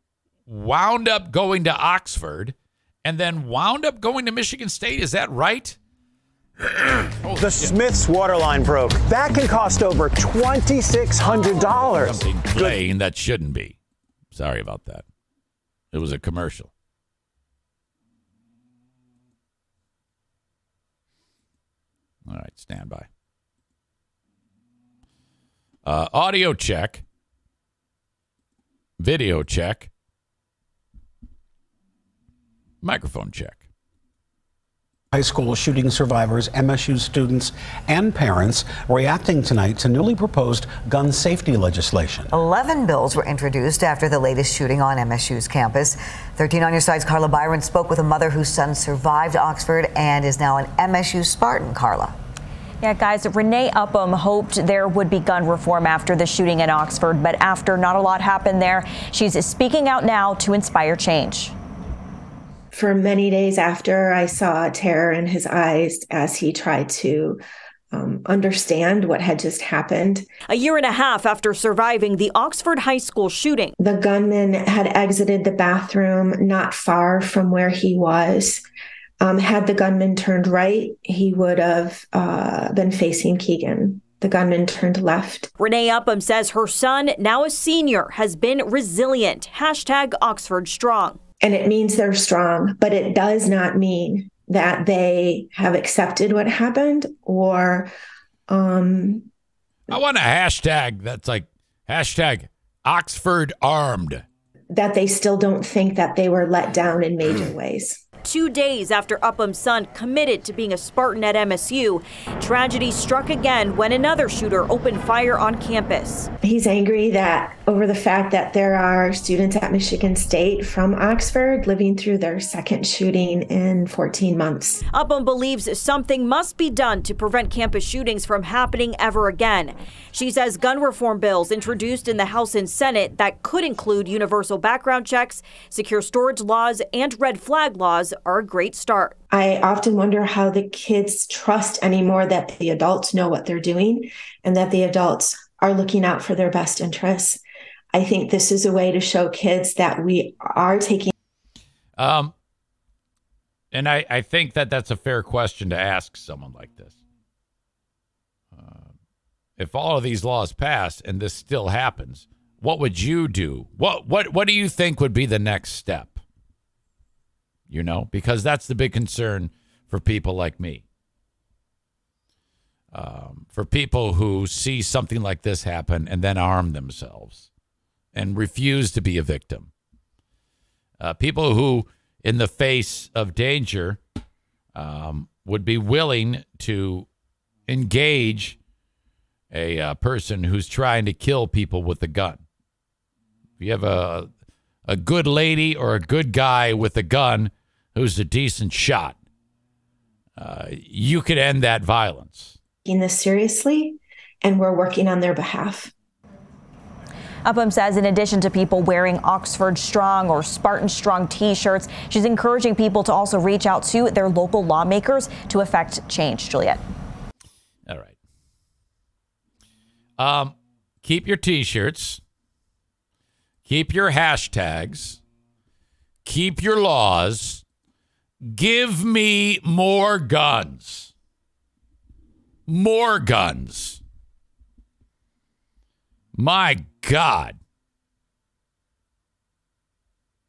wound up going to Oxford and then wound up going to Michigan State. Is that right? the. Smiths water line broke. That can cost over $2,600. Something plain that shouldn't be. Sorry about that. It was a commercial. All right, stand by. Uh, audio check, video check. Microphone check. High school shooting survivors, MSU students, and parents reacting tonight to newly proposed gun safety legislation. 11 bills were introduced after the latest shooting on MSU's campus. 13 on your side's Carla Byron spoke with a mother whose son survived Oxford and is now an MSU Spartan. Carla. Yeah, guys, Renee Upham hoped there would be gun reform after the shooting in Oxford, but after not a lot happened there, she's speaking out now to inspire change for many days after, I saw terror in his eyes as he tried to um, understand what had just happened. A year and a half after surviving the Oxford High School shooting, the gunman had exited the bathroom not far from where he was. Um, had the gunman turned right, he would have uh, been facing Keegan. The gunman turned left. Renee Upham says her son, now a senior, has been resilient. Hashtag Oxford Strong and it means they're strong, but it does not mean that they have accepted what happened or um I want a hashtag that's like hashtag Oxford armed. That they still don't think that they were let down in major ways. Two days after Upham's son committed to being a Spartan at MSU, tragedy struck again when another shooter opened fire on campus. He's angry that over the fact that there are students at Michigan State from Oxford living through their second shooting in 14 months. Upham believes something must be done to prevent campus shootings from happening ever again. She says gun reform bills introduced in the House and Senate that could include universal background checks, secure storage laws, and red flag laws are a great start. I often wonder how the kids trust anymore that the adults know what they're doing and that the adults are looking out for their best interests. I think this is a way to show kids that we are taking. Um, and I, I think that that's a fair question to ask someone like this. Uh, if all of these laws pass and this still happens, what would you do? What what what do you think would be the next step? You know, because that's the big concern for people like me. Um, for people who see something like this happen and then arm themselves and refuse to be a victim. Uh, people who, in the face of danger, um, would be willing to engage a uh, person who's trying to kill people with a gun. If you have a a good lady or a good guy with a gun who's a decent shot, uh, you could end that violence. Taking this seriously, and we're working on their behalf. Upham says, in addition to people wearing Oxford Strong or Spartan Strong t shirts, she's encouraging people to also reach out to their local lawmakers to effect change. Juliet. All right. Um, keep your t shirts, keep your hashtags, keep your laws, Give me more guns. More guns. My God.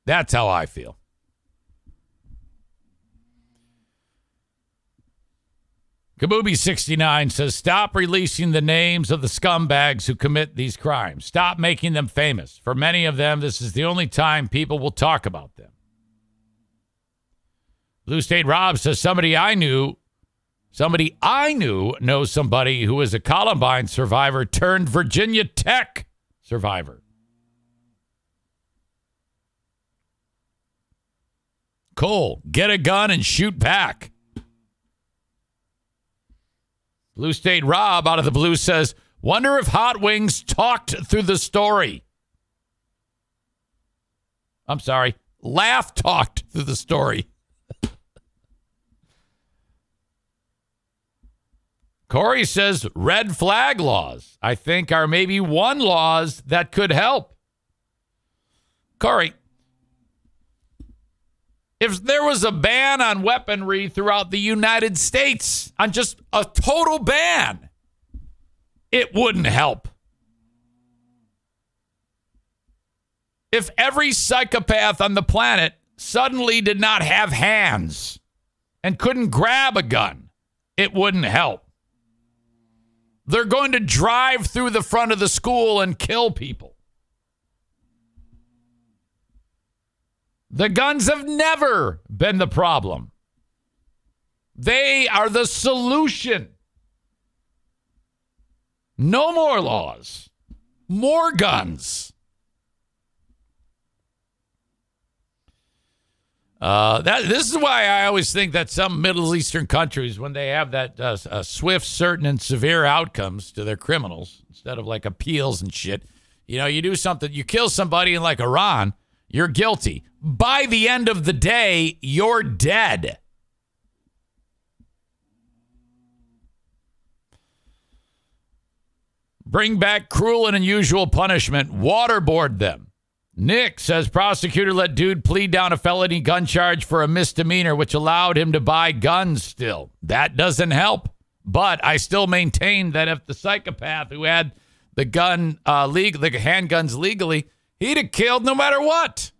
That's how I feel. Kabubi69 says, Stop releasing the names of the scumbags who commit these crimes. Stop making them famous. For many of them, this is the only time people will talk about them. Blue State Rob says somebody I knew, somebody I knew knows somebody who is a Columbine survivor turned Virginia Tech survivor. Cole, get a gun and shoot back. Blue State Rob out of the blue says, Wonder if Hot Wings talked through the story. I'm sorry, laugh talked through the story. Corey says red flag laws, I think, are maybe one laws that could help. Corey, if there was a ban on weaponry throughout the United States, on just a total ban, it wouldn't help. If every psychopath on the planet suddenly did not have hands and couldn't grab a gun, it wouldn't help. They're going to drive through the front of the school and kill people. The guns have never been the problem. They are the solution. No more laws, more guns. Uh, that this is why I always think that some Middle Eastern countries, when they have that uh, swift, certain, and severe outcomes to their criminals, instead of like appeals and shit, you know, you do something, you kill somebody in like Iran, you're guilty. By the end of the day, you're dead. Bring back cruel and unusual punishment. Waterboard them. Nick says prosecutor let dude plead down a felony gun charge for a misdemeanor, which allowed him to buy guns still. That doesn't help. But I still maintain that if the psychopath who had the gun uh, legal, the handguns legally, he'd have killed no matter what.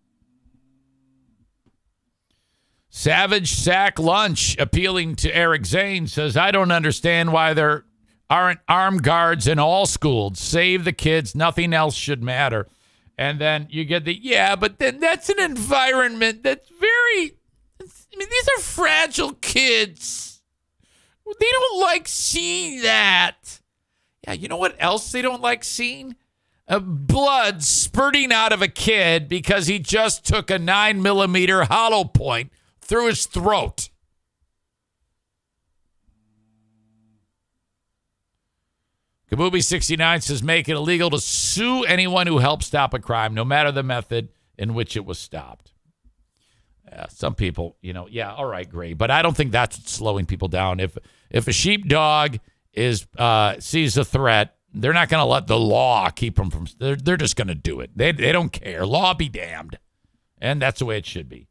Savage Sack Lunch appealing to Eric Zane says, I don't understand why there aren't armed guards in all schools. Save the kids. Nothing else should matter. And then you get the, yeah, but then that's an environment that's very, I mean, these are fragile kids. They don't like seeing that. Yeah, you know what else they don't like seeing? Uh, blood spurting out of a kid because he just took a nine millimeter hollow point through his throat. Kabubi69 says make it illegal to sue anyone who helps stop a crime, no matter the method in which it was stopped. Some people, you know, yeah, all right, great, but I don't think that's slowing people down. If if a sheepdog is uh, sees a threat, they're not going to let the law keep them from. They're they're just going to do it. They they don't care. Law be damned, and that's the way it should be.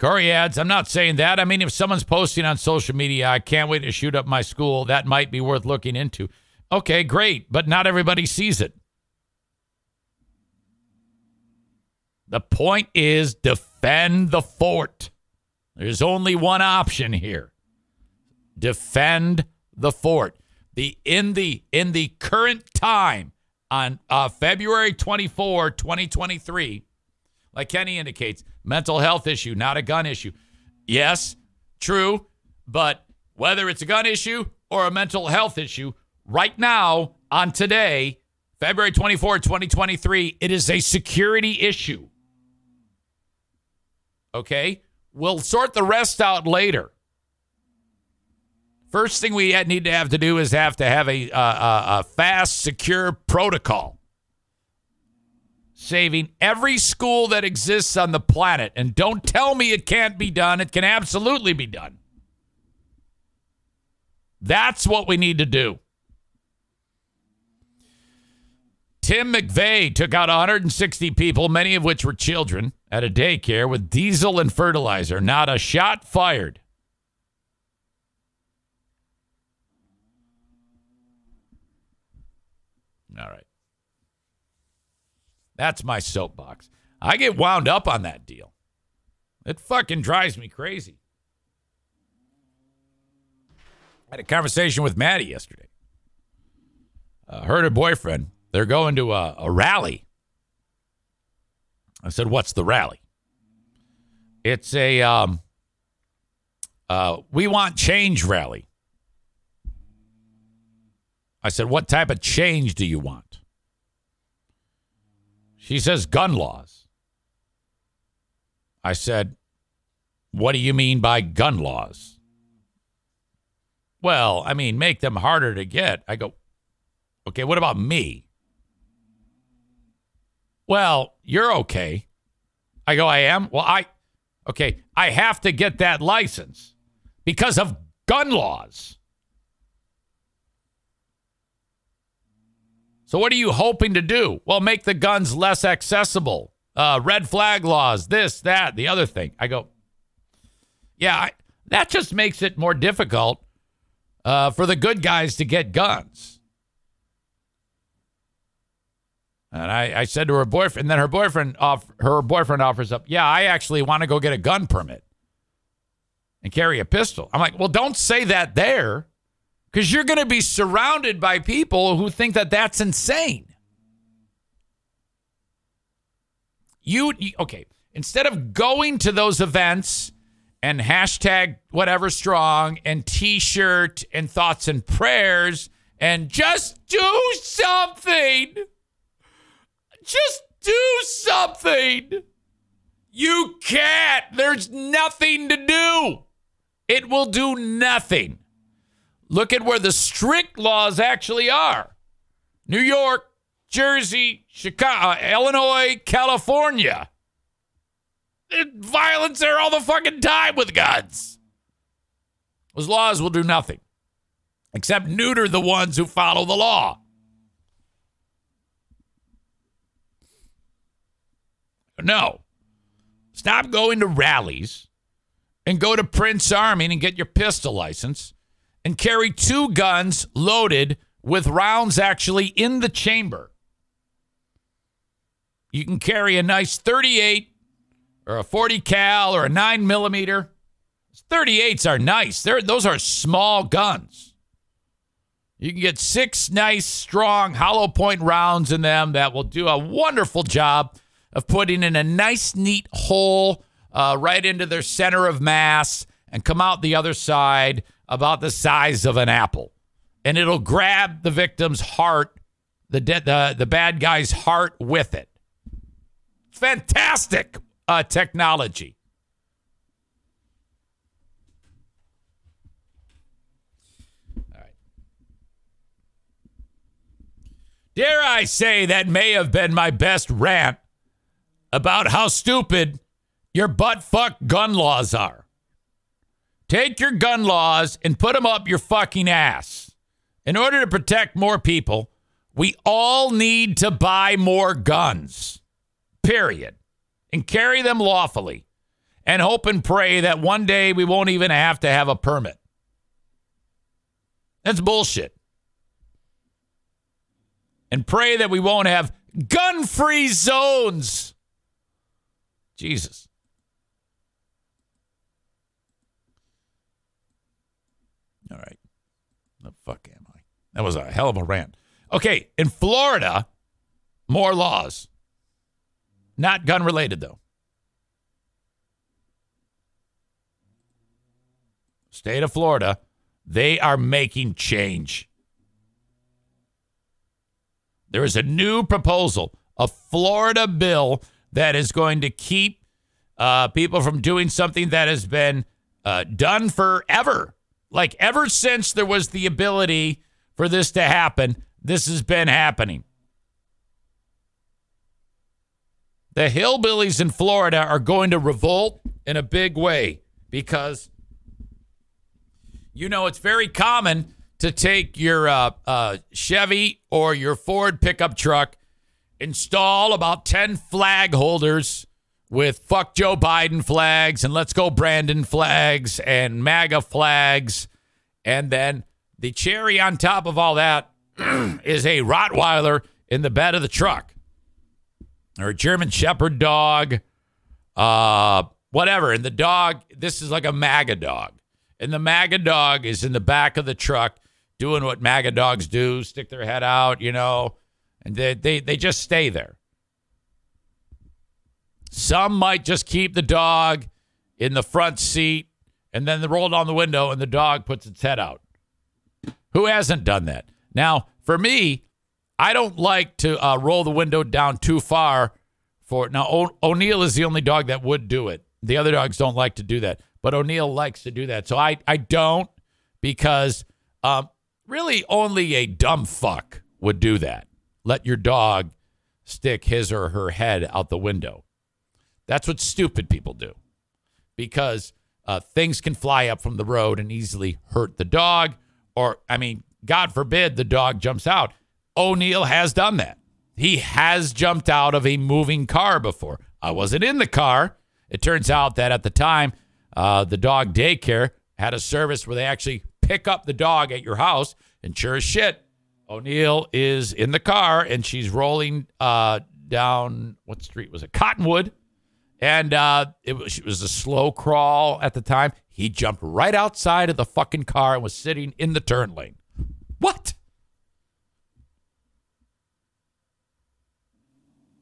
Corey adds, I'm not saying that. I mean, if someone's posting on social media, I can't wait to shoot up my school, that might be worth looking into. Okay, great, but not everybody sees it. The point is defend the fort. There's only one option here. Defend the fort. The in the in the current time on uh, February 24, 2023, like Kenny indicates, mental health issue, not a gun issue. Yes, true, but whether it's a gun issue or a mental health issue, right now, on today, February 24, 2023, it is a security issue. Okay? We'll sort the rest out later. First thing we need to have to do is have to have a, a, a fast, secure protocol saving every school that exists on the planet. And don't tell me it can't be done. It can absolutely be done. That's what we need to do. Tim McVeigh took out 160 people, many of which were children, at a daycare with diesel and fertilizer. Not a shot fired. All right. That's my soapbox. I get wound up on that deal. It fucking drives me crazy. I had a conversation with Maddie yesterday. Uh, her her boyfriend, they're going to a, a rally. I said, What's the rally? It's a um, uh, We Want Change rally. I said, What type of change do you want? She says gun laws. I said, What do you mean by gun laws? Well, I mean, make them harder to get. I go, Okay, what about me? Well, you're okay. I go, I am? Well, I, okay, I have to get that license because of gun laws. So, what are you hoping to do? Well, make the guns less accessible. Uh, red flag laws, this, that, the other thing. I go, yeah, I, that just makes it more difficult uh, for the good guys to get guns. And I, I said to her boyfriend, and then her boyfriend off her boyfriend offers up, yeah, I actually want to go get a gun permit and carry a pistol. I'm like, well, don't say that there because you're going to be surrounded by people who think that that's insane. You, okay? Instead of going to those events and hashtag whatever strong and T-shirt and thoughts and prayers and just do something. Just do something. You can't. There's nothing to do. It will do nothing. Look at where the strict laws actually are New York, Jersey, Chicago, uh, Illinois, California. Violence there all the fucking time with guns. Those laws will do nothing except neuter the ones who follow the law. No. Stop going to rallies and go to Prince Army and get your pistol license and carry two guns loaded with rounds actually in the chamber. You can carry a nice 38 or a 40 cal or a 9 millimeter. 38s are nice. They're, those are small guns. You can get six nice, strong, hollow point rounds in them that will do a wonderful job of putting in a nice, neat hole uh, right into their center of mass and come out the other side about the size of an apple. And it'll grab the victim's heart, the, de- the, the bad guy's heart with it. Fantastic uh, technology. Dare I say that may have been my best rant about how stupid your butt fuck gun laws are. Take your gun laws and put them up your fucking ass. In order to protect more people, we all need to buy more guns. Period. And carry them lawfully. And hope and pray that one day we won't even have to have a permit. That's bullshit. And pray that we won't have gun free zones. Jesus. All right. The fuck am I? That was a hell of a rant. Okay, in Florida, more laws. Not gun related, though. State of Florida, they are making change. There is a new proposal, a Florida bill that is going to keep uh, people from doing something that has been uh, done forever. Like ever since there was the ability for this to happen, this has been happening. The hillbillies in Florida are going to revolt in a big way because, you know, it's very common to take your uh, uh, Chevy or your Ford pickup truck, install about 10 flag holders with fuck Joe Biden flags and let's go Brandon flags and MAGA flags. And then the cherry on top of all that is a Rottweiler in the bed of the truck or a German Shepherd dog, uh, whatever. And the dog, this is like a MAGA dog. And the MAGA dog is in the back of the truck doing what MAGA dogs do, stick their head out, you know, and they, they, they just stay there. Some might just keep the dog in the front seat and then they roll down the window and the dog puts its head out. Who hasn't done that? Now, for me, I don't like to uh, roll the window down too far for now. O- O'Neill is the only dog that would do it. The other dogs don't like to do that, but O'Neill likes to do that. So I, I don't because um, really only a dumb fuck would do that. Let your dog stick his or her head out the window. That's what stupid people do because uh, things can fly up from the road and easily hurt the dog. Or, I mean, God forbid the dog jumps out. O'Neill has done that. He has jumped out of a moving car before. I wasn't in the car. It turns out that at the time, uh, the dog daycare had a service where they actually pick up the dog at your house. And sure as shit, O'Neill is in the car and she's rolling uh, down what street was it? Cottonwood. And uh, it, was, it was a slow crawl at the time. He jumped right outside of the fucking car and was sitting in the turn lane. What?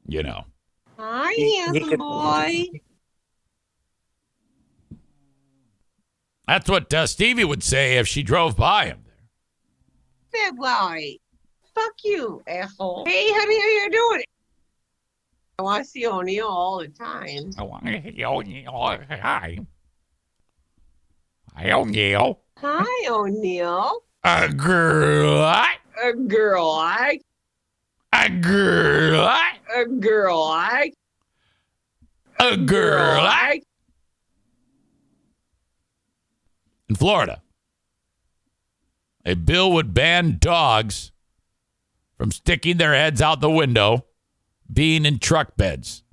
You know. Hi, He- he handsome boy. That's what uh, Stevie would say if she drove by him. There. Bad boy. Fuck you, asshole. Hey, honey, how you doing? Oh, I want to see O'Neill all the time. Oh, I want to see O'Neill. Hi. Hi, O'Neill. Hi, O'Neill. A girl. A girl, I. A girl. A girl, I. A girl. I. In Florida, a bill would ban dogs from sticking their heads out the window, being in truck beds.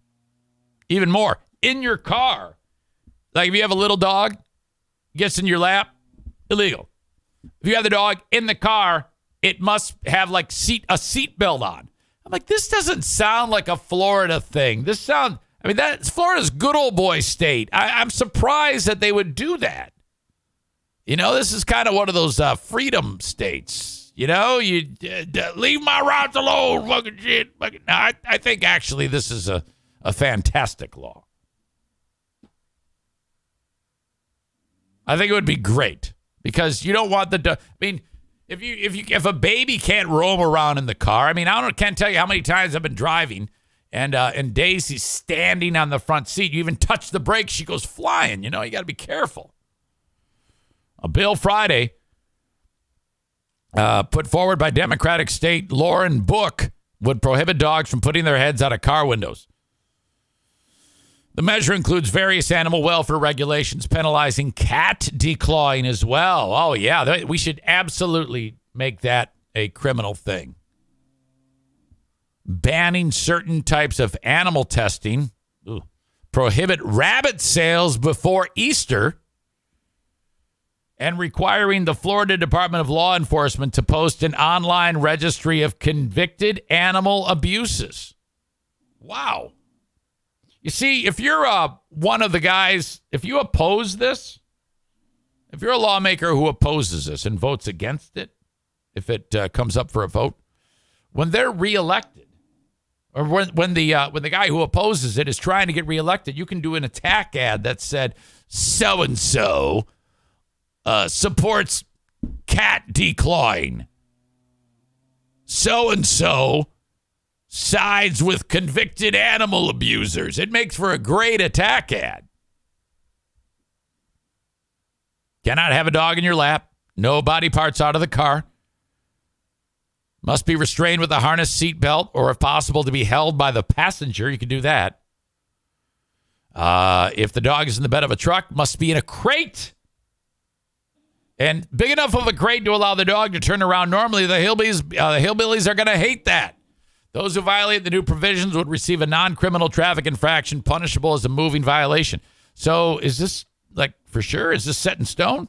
Even more, in your car. Like if you have a little dog, gets in your lap, illegal. If you have the dog in the car, it must have like seat a seat belt on. I'm like, this doesn't sound like a Florida thing. This sounds, I mean, that's Florida's good old boy state. I, I'm surprised that they would do that. You know, this is kind of one of those uh, freedom states. You know, you uh, leave my rights alone, fucking shit. Fucking, no, I, I think actually this is a, a fantastic law. I think it would be great because you don't want the. I mean, if you if you if a baby can't roam around in the car, I mean, I don't can't tell you how many times I've been driving and uh, and Daisy's standing on the front seat. You even touch the brake, she goes flying. You know, you got to be careful. A bill Friday uh, put forward by Democratic State Lauren Book would prohibit dogs from putting their heads out of car windows. The measure includes various animal welfare regulations penalizing cat declawing as well. Oh, yeah, we should absolutely make that a criminal thing. Banning certain types of animal testing, Ooh. prohibit rabbit sales before Easter, and requiring the Florida Department of Law Enforcement to post an online registry of convicted animal abuses. Wow. You see, if you're uh, one of the guys, if you oppose this, if you're a lawmaker who opposes this and votes against it, if it uh, comes up for a vote, when they're reelected, or when when the uh, when the guy who opposes it is trying to get reelected, you can do an attack ad that said so and so supports cat declawing. So and so sides with convicted animal abusers. It makes for a great attack ad. Cannot have a dog in your lap. No body parts out of the car. Must be restrained with a harness seat belt, or if possible, to be held by the passenger. You can do that. Uh, if the dog is in the bed of a truck, must be in a crate. And big enough of a crate to allow the dog to turn around normally. The hillbillies, uh, the hillbillies are going to hate that. Those who violate the new provisions would receive a non-criminal traffic infraction punishable as a moving violation. So, is this like for sure? Is this set in stone?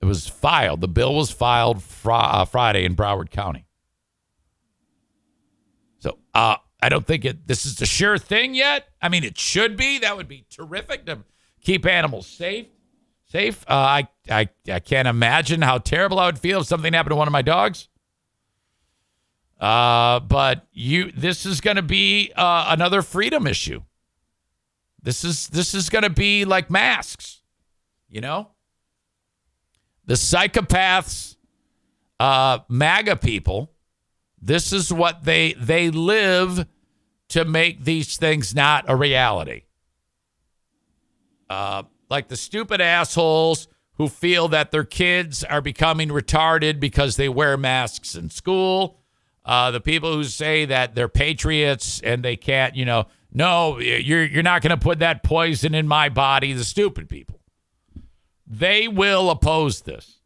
It was filed. The bill was filed fr- uh, Friday in Broward County. So, uh, I don't think it. This is the sure thing yet. I mean, it should be. That would be terrific to keep animals safe. Safe. Uh, I, I, I can't imagine how terrible I would feel if something happened to one of my dogs. Uh, but you, this is going to be uh, another freedom issue. This is this is going to be like masks, you know. The psychopaths, uh, MAGA people. This is what they they live to make these things not a reality. Uh, like the stupid assholes who feel that their kids are becoming retarded because they wear masks in school. Uh, the people who say that they're patriots and they can't, you know, no, you're you're not going to put that poison in my body. The stupid people. They will oppose this.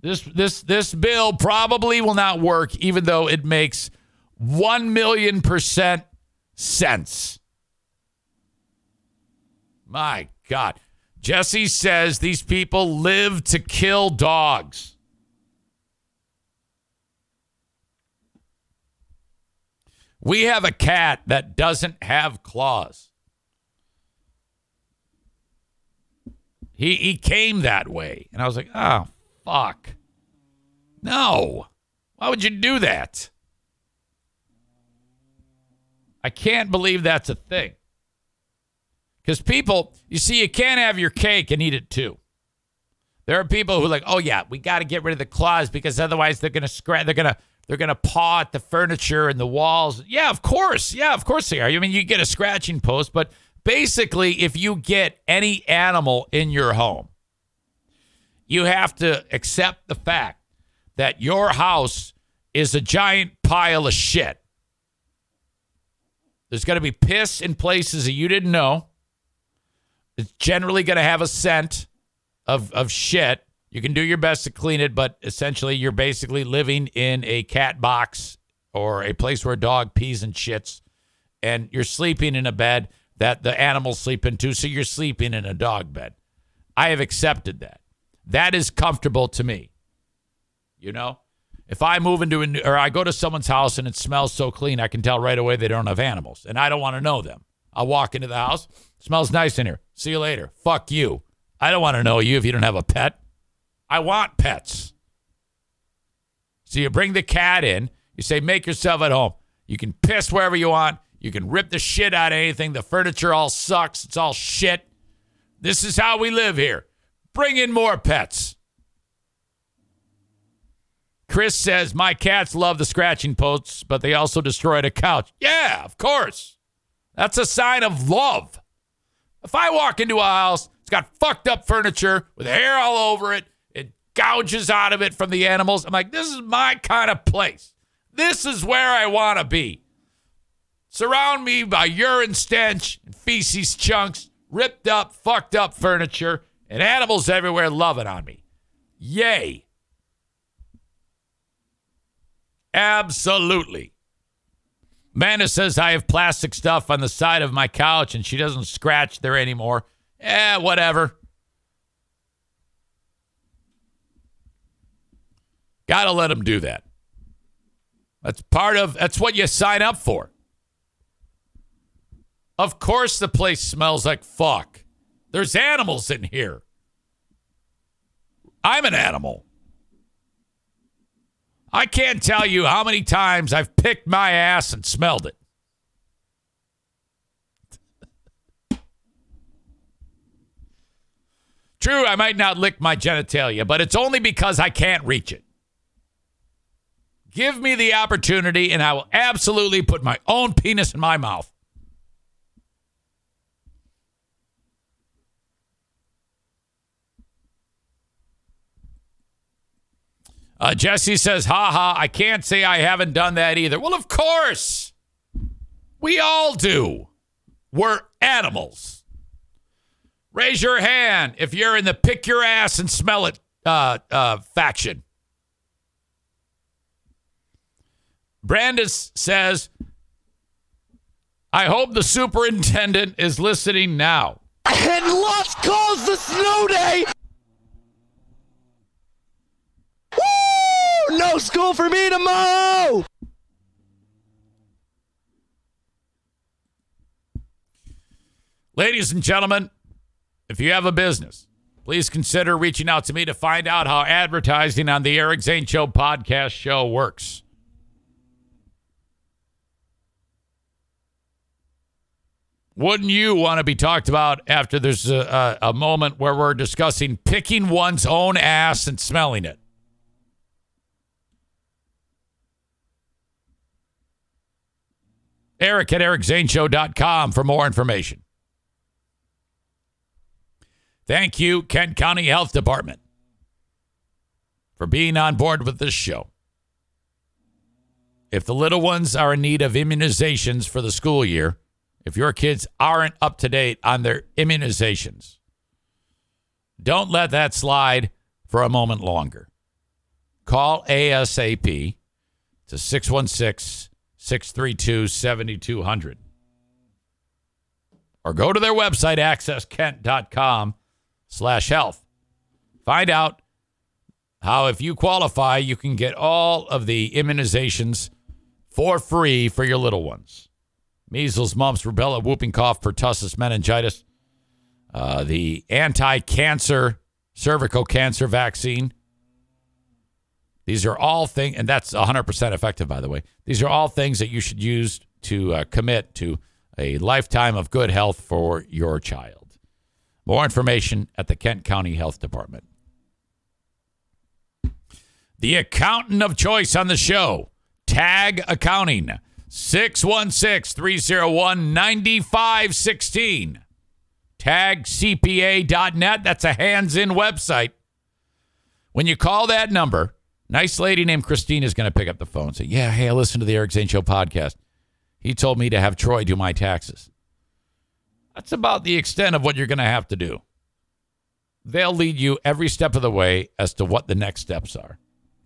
This this this bill probably will not work, even though it makes one million percent sense. My God. Jesse says these people live to kill dogs. We have a cat that doesn't have claws. He, he came that way. And I was like, oh, fuck. No. Why would you do that? I can't believe that's a thing. Because people, you see, you can't have your cake and eat it too. There are people who are like, oh yeah, we got to get rid of the claws because otherwise they're gonna scratch. They're gonna they're gonna paw at the furniture and the walls. Yeah, of course. Yeah, of course they are. I mean, you get a scratching post, but basically, if you get any animal in your home, you have to accept the fact that your house is a giant pile of shit. There's going to be piss in places that you didn't know. It's generally going to have a scent of, of shit. You can do your best to clean it, but essentially, you're basically living in a cat box or a place where a dog pees and shits, and you're sleeping in a bed that the animals sleep in too. So you're sleeping in a dog bed. I have accepted that. That is comfortable to me. You know, if I move into a new, or I go to someone's house and it smells so clean, I can tell right away they don't have animals, and I don't want to know them. I'll walk into the house, smells nice in here. See you later. Fuck you. I don't want to know you if you don't have a pet. I want pets. So you bring the cat in, you say, make yourself at home. You can piss wherever you want. You can rip the shit out of anything. The furniture all sucks. It's all shit. This is how we live here. Bring in more pets. Chris says, My cats love the scratching posts, but they also destroyed a couch. Yeah, of course. That's a sign of love. If I walk into a house, it's got fucked up furniture with hair all over it, it gouges out of it from the animals. I'm like, this is my kind of place. This is where I want to be. Surround me by urine stench and feces chunks, ripped up, fucked up furniture, and animals everywhere loving on me. Yay. Absolutely. Amanda says I have plastic stuff on the side of my couch and she doesn't scratch there anymore. Eh, whatever. Gotta let them do that. That's part of that's what you sign up for. Of course the place smells like fuck. There's animals in here. I'm an animal. I can't tell you how many times I've picked my ass and smelled it. True, I might not lick my genitalia, but it's only because I can't reach it. Give me the opportunity, and I will absolutely put my own penis in my mouth. Uh, Jesse says, ha ha, I can't say I haven't done that either. Well, of course. We all do. We're animals. Raise your hand if you're in the pick your ass and smell it uh, uh, faction. Brandis says, I hope the superintendent is listening now. And Lusk calls the snow day. Woo! No school for me tomorrow. Ladies and gentlemen, if you have a business, please consider reaching out to me to find out how advertising on the Eric Zane Show podcast show works. Wouldn't you want to be talked about after there's a, a, a moment where we're discussing picking one's own ass and smelling it? Eric at ericzaneshow.com for more information. Thank you, Kent County Health Department, for being on board with this show. If the little ones are in need of immunizations for the school year, if your kids aren't up to date on their immunizations, don't let that slide for a moment longer. Call ASAP to 616 632 7200 or go to their website accesskent.com slash health find out how if you qualify you can get all of the immunizations for free for your little ones. Measles, mumps, rubella, whooping cough, pertussis, meningitis, uh, the anti cancer cervical cancer vaccine. These are all things, and that's 100% effective, by the way. These are all things that you should use to uh, commit to a lifetime of good health for your child. More information at the Kent County Health Department. The accountant of choice on the show, Tag Accounting, 616 301 9516. TagCPA.net. That's a hands in website. When you call that number, nice lady named Christine is going to pick up the phone and say, Yeah, hey, I listened to the Eric Zane Show podcast. He told me to have Troy do my taxes. That's about the extent of what you're going to have to do. They'll lead you every step of the way as to what the next steps are.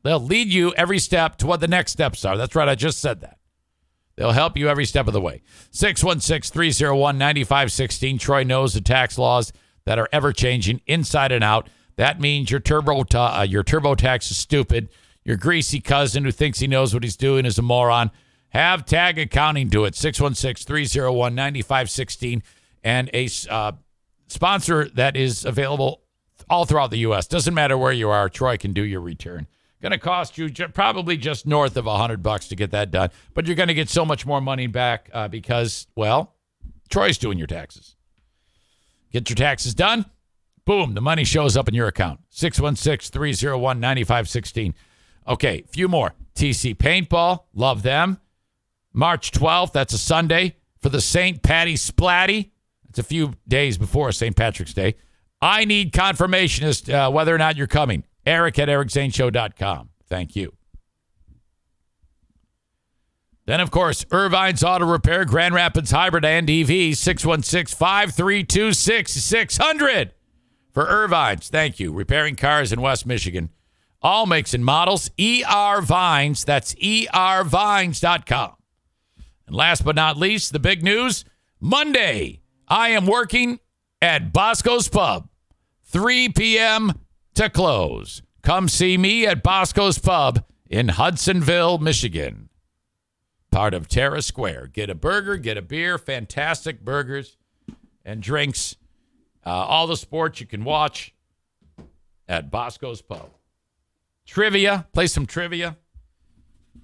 They'll lead you every step to what the next steps are. That's right. I just said that. They'll help you every step of the way. 616 301 9516. Troy knows the tax laws that are ever changing inside and out. That means your turbo ta- uh, your TurboTax is stupid. Your greasy cousin who thinks he knows what he's doing is a moron. Have Tag Accounting do it. 616 301 9516. And a uh, sponsor that is available all throughout the U.S. Doesn't matter where you are, Troy can do your return. Going to cost you probably just north of a hundred bucks to get that done, but you're going to get so much more money back uh, because, well, Troy's doing your taxes. Get your taxes done. Boom, the money shows up in your account. 616 301 9516. Okay, few more. TC Paintball, love them. March 12th, that's a Sunday for the St. Patty Splatty. It's a few days before St. Patrick's Day. I need confirmation as to uh, whether or not you're coming. Eric at ericzaneshow.com. Thank you. Then, of course, Ervine's Auto Repair, Grand Rapids Hybrid and EV, 616 532 6600 for Ervine's. Thank you. Repairing cars in West Michigan. All makes and models. ER Vines. That's ervines.com. And last but not least, the big news Monday, I am working at Bosco's Pub, 3 p.m. to close. Come see me at Bosco's Pub in Hudsonville, Michigan. Part of Terra Square. Get a burger, get a beer, fantastic burgers and drinks. Uh, all the sports you can watch at Bosco's Pub. Trivia, play some trivia.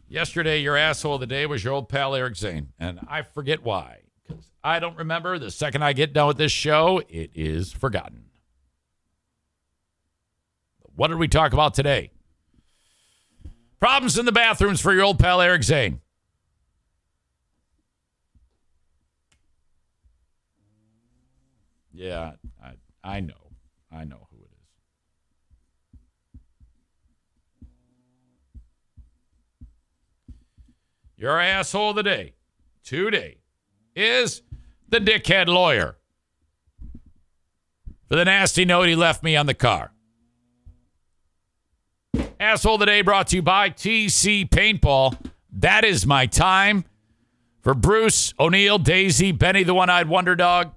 Yesterday, your asshole of the day was your old pal Eric Zane, and I forget why. Because I don't remember. The second I get done with this show, it is forgotten. What did we talk about today? Problems in the bathrooms for your old pal Eric Zane. Yeah, I, know. I know who it is. Your asshole of the day today is the dickhead lawyer for the nasty note he left me on the car. Asshole of the day brought to you by TC Paintball. That is my time for Bruce, O'Neill, Daisy, Benny the One Eyed Wonder Dog,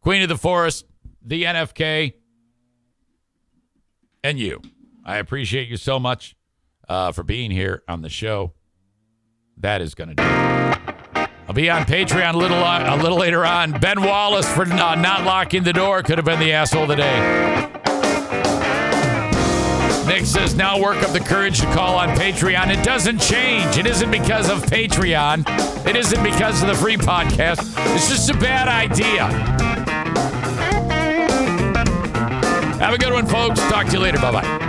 Queen of the Forest, the NFK, and you. I appreciate you so much uh, for being here on the show. That is going to do. I'll be on Patreon a little uh, a little later on. Ben Wallace for uh, not locking the door could have been the asshole of the day. Nick says now work up the courage to call on Patreon. It doesn't change. It isn't because of Patreon. It isn't because of the free podcast. It's just a bad idea. Have a good one, folks. Talk to you later. Bye bye.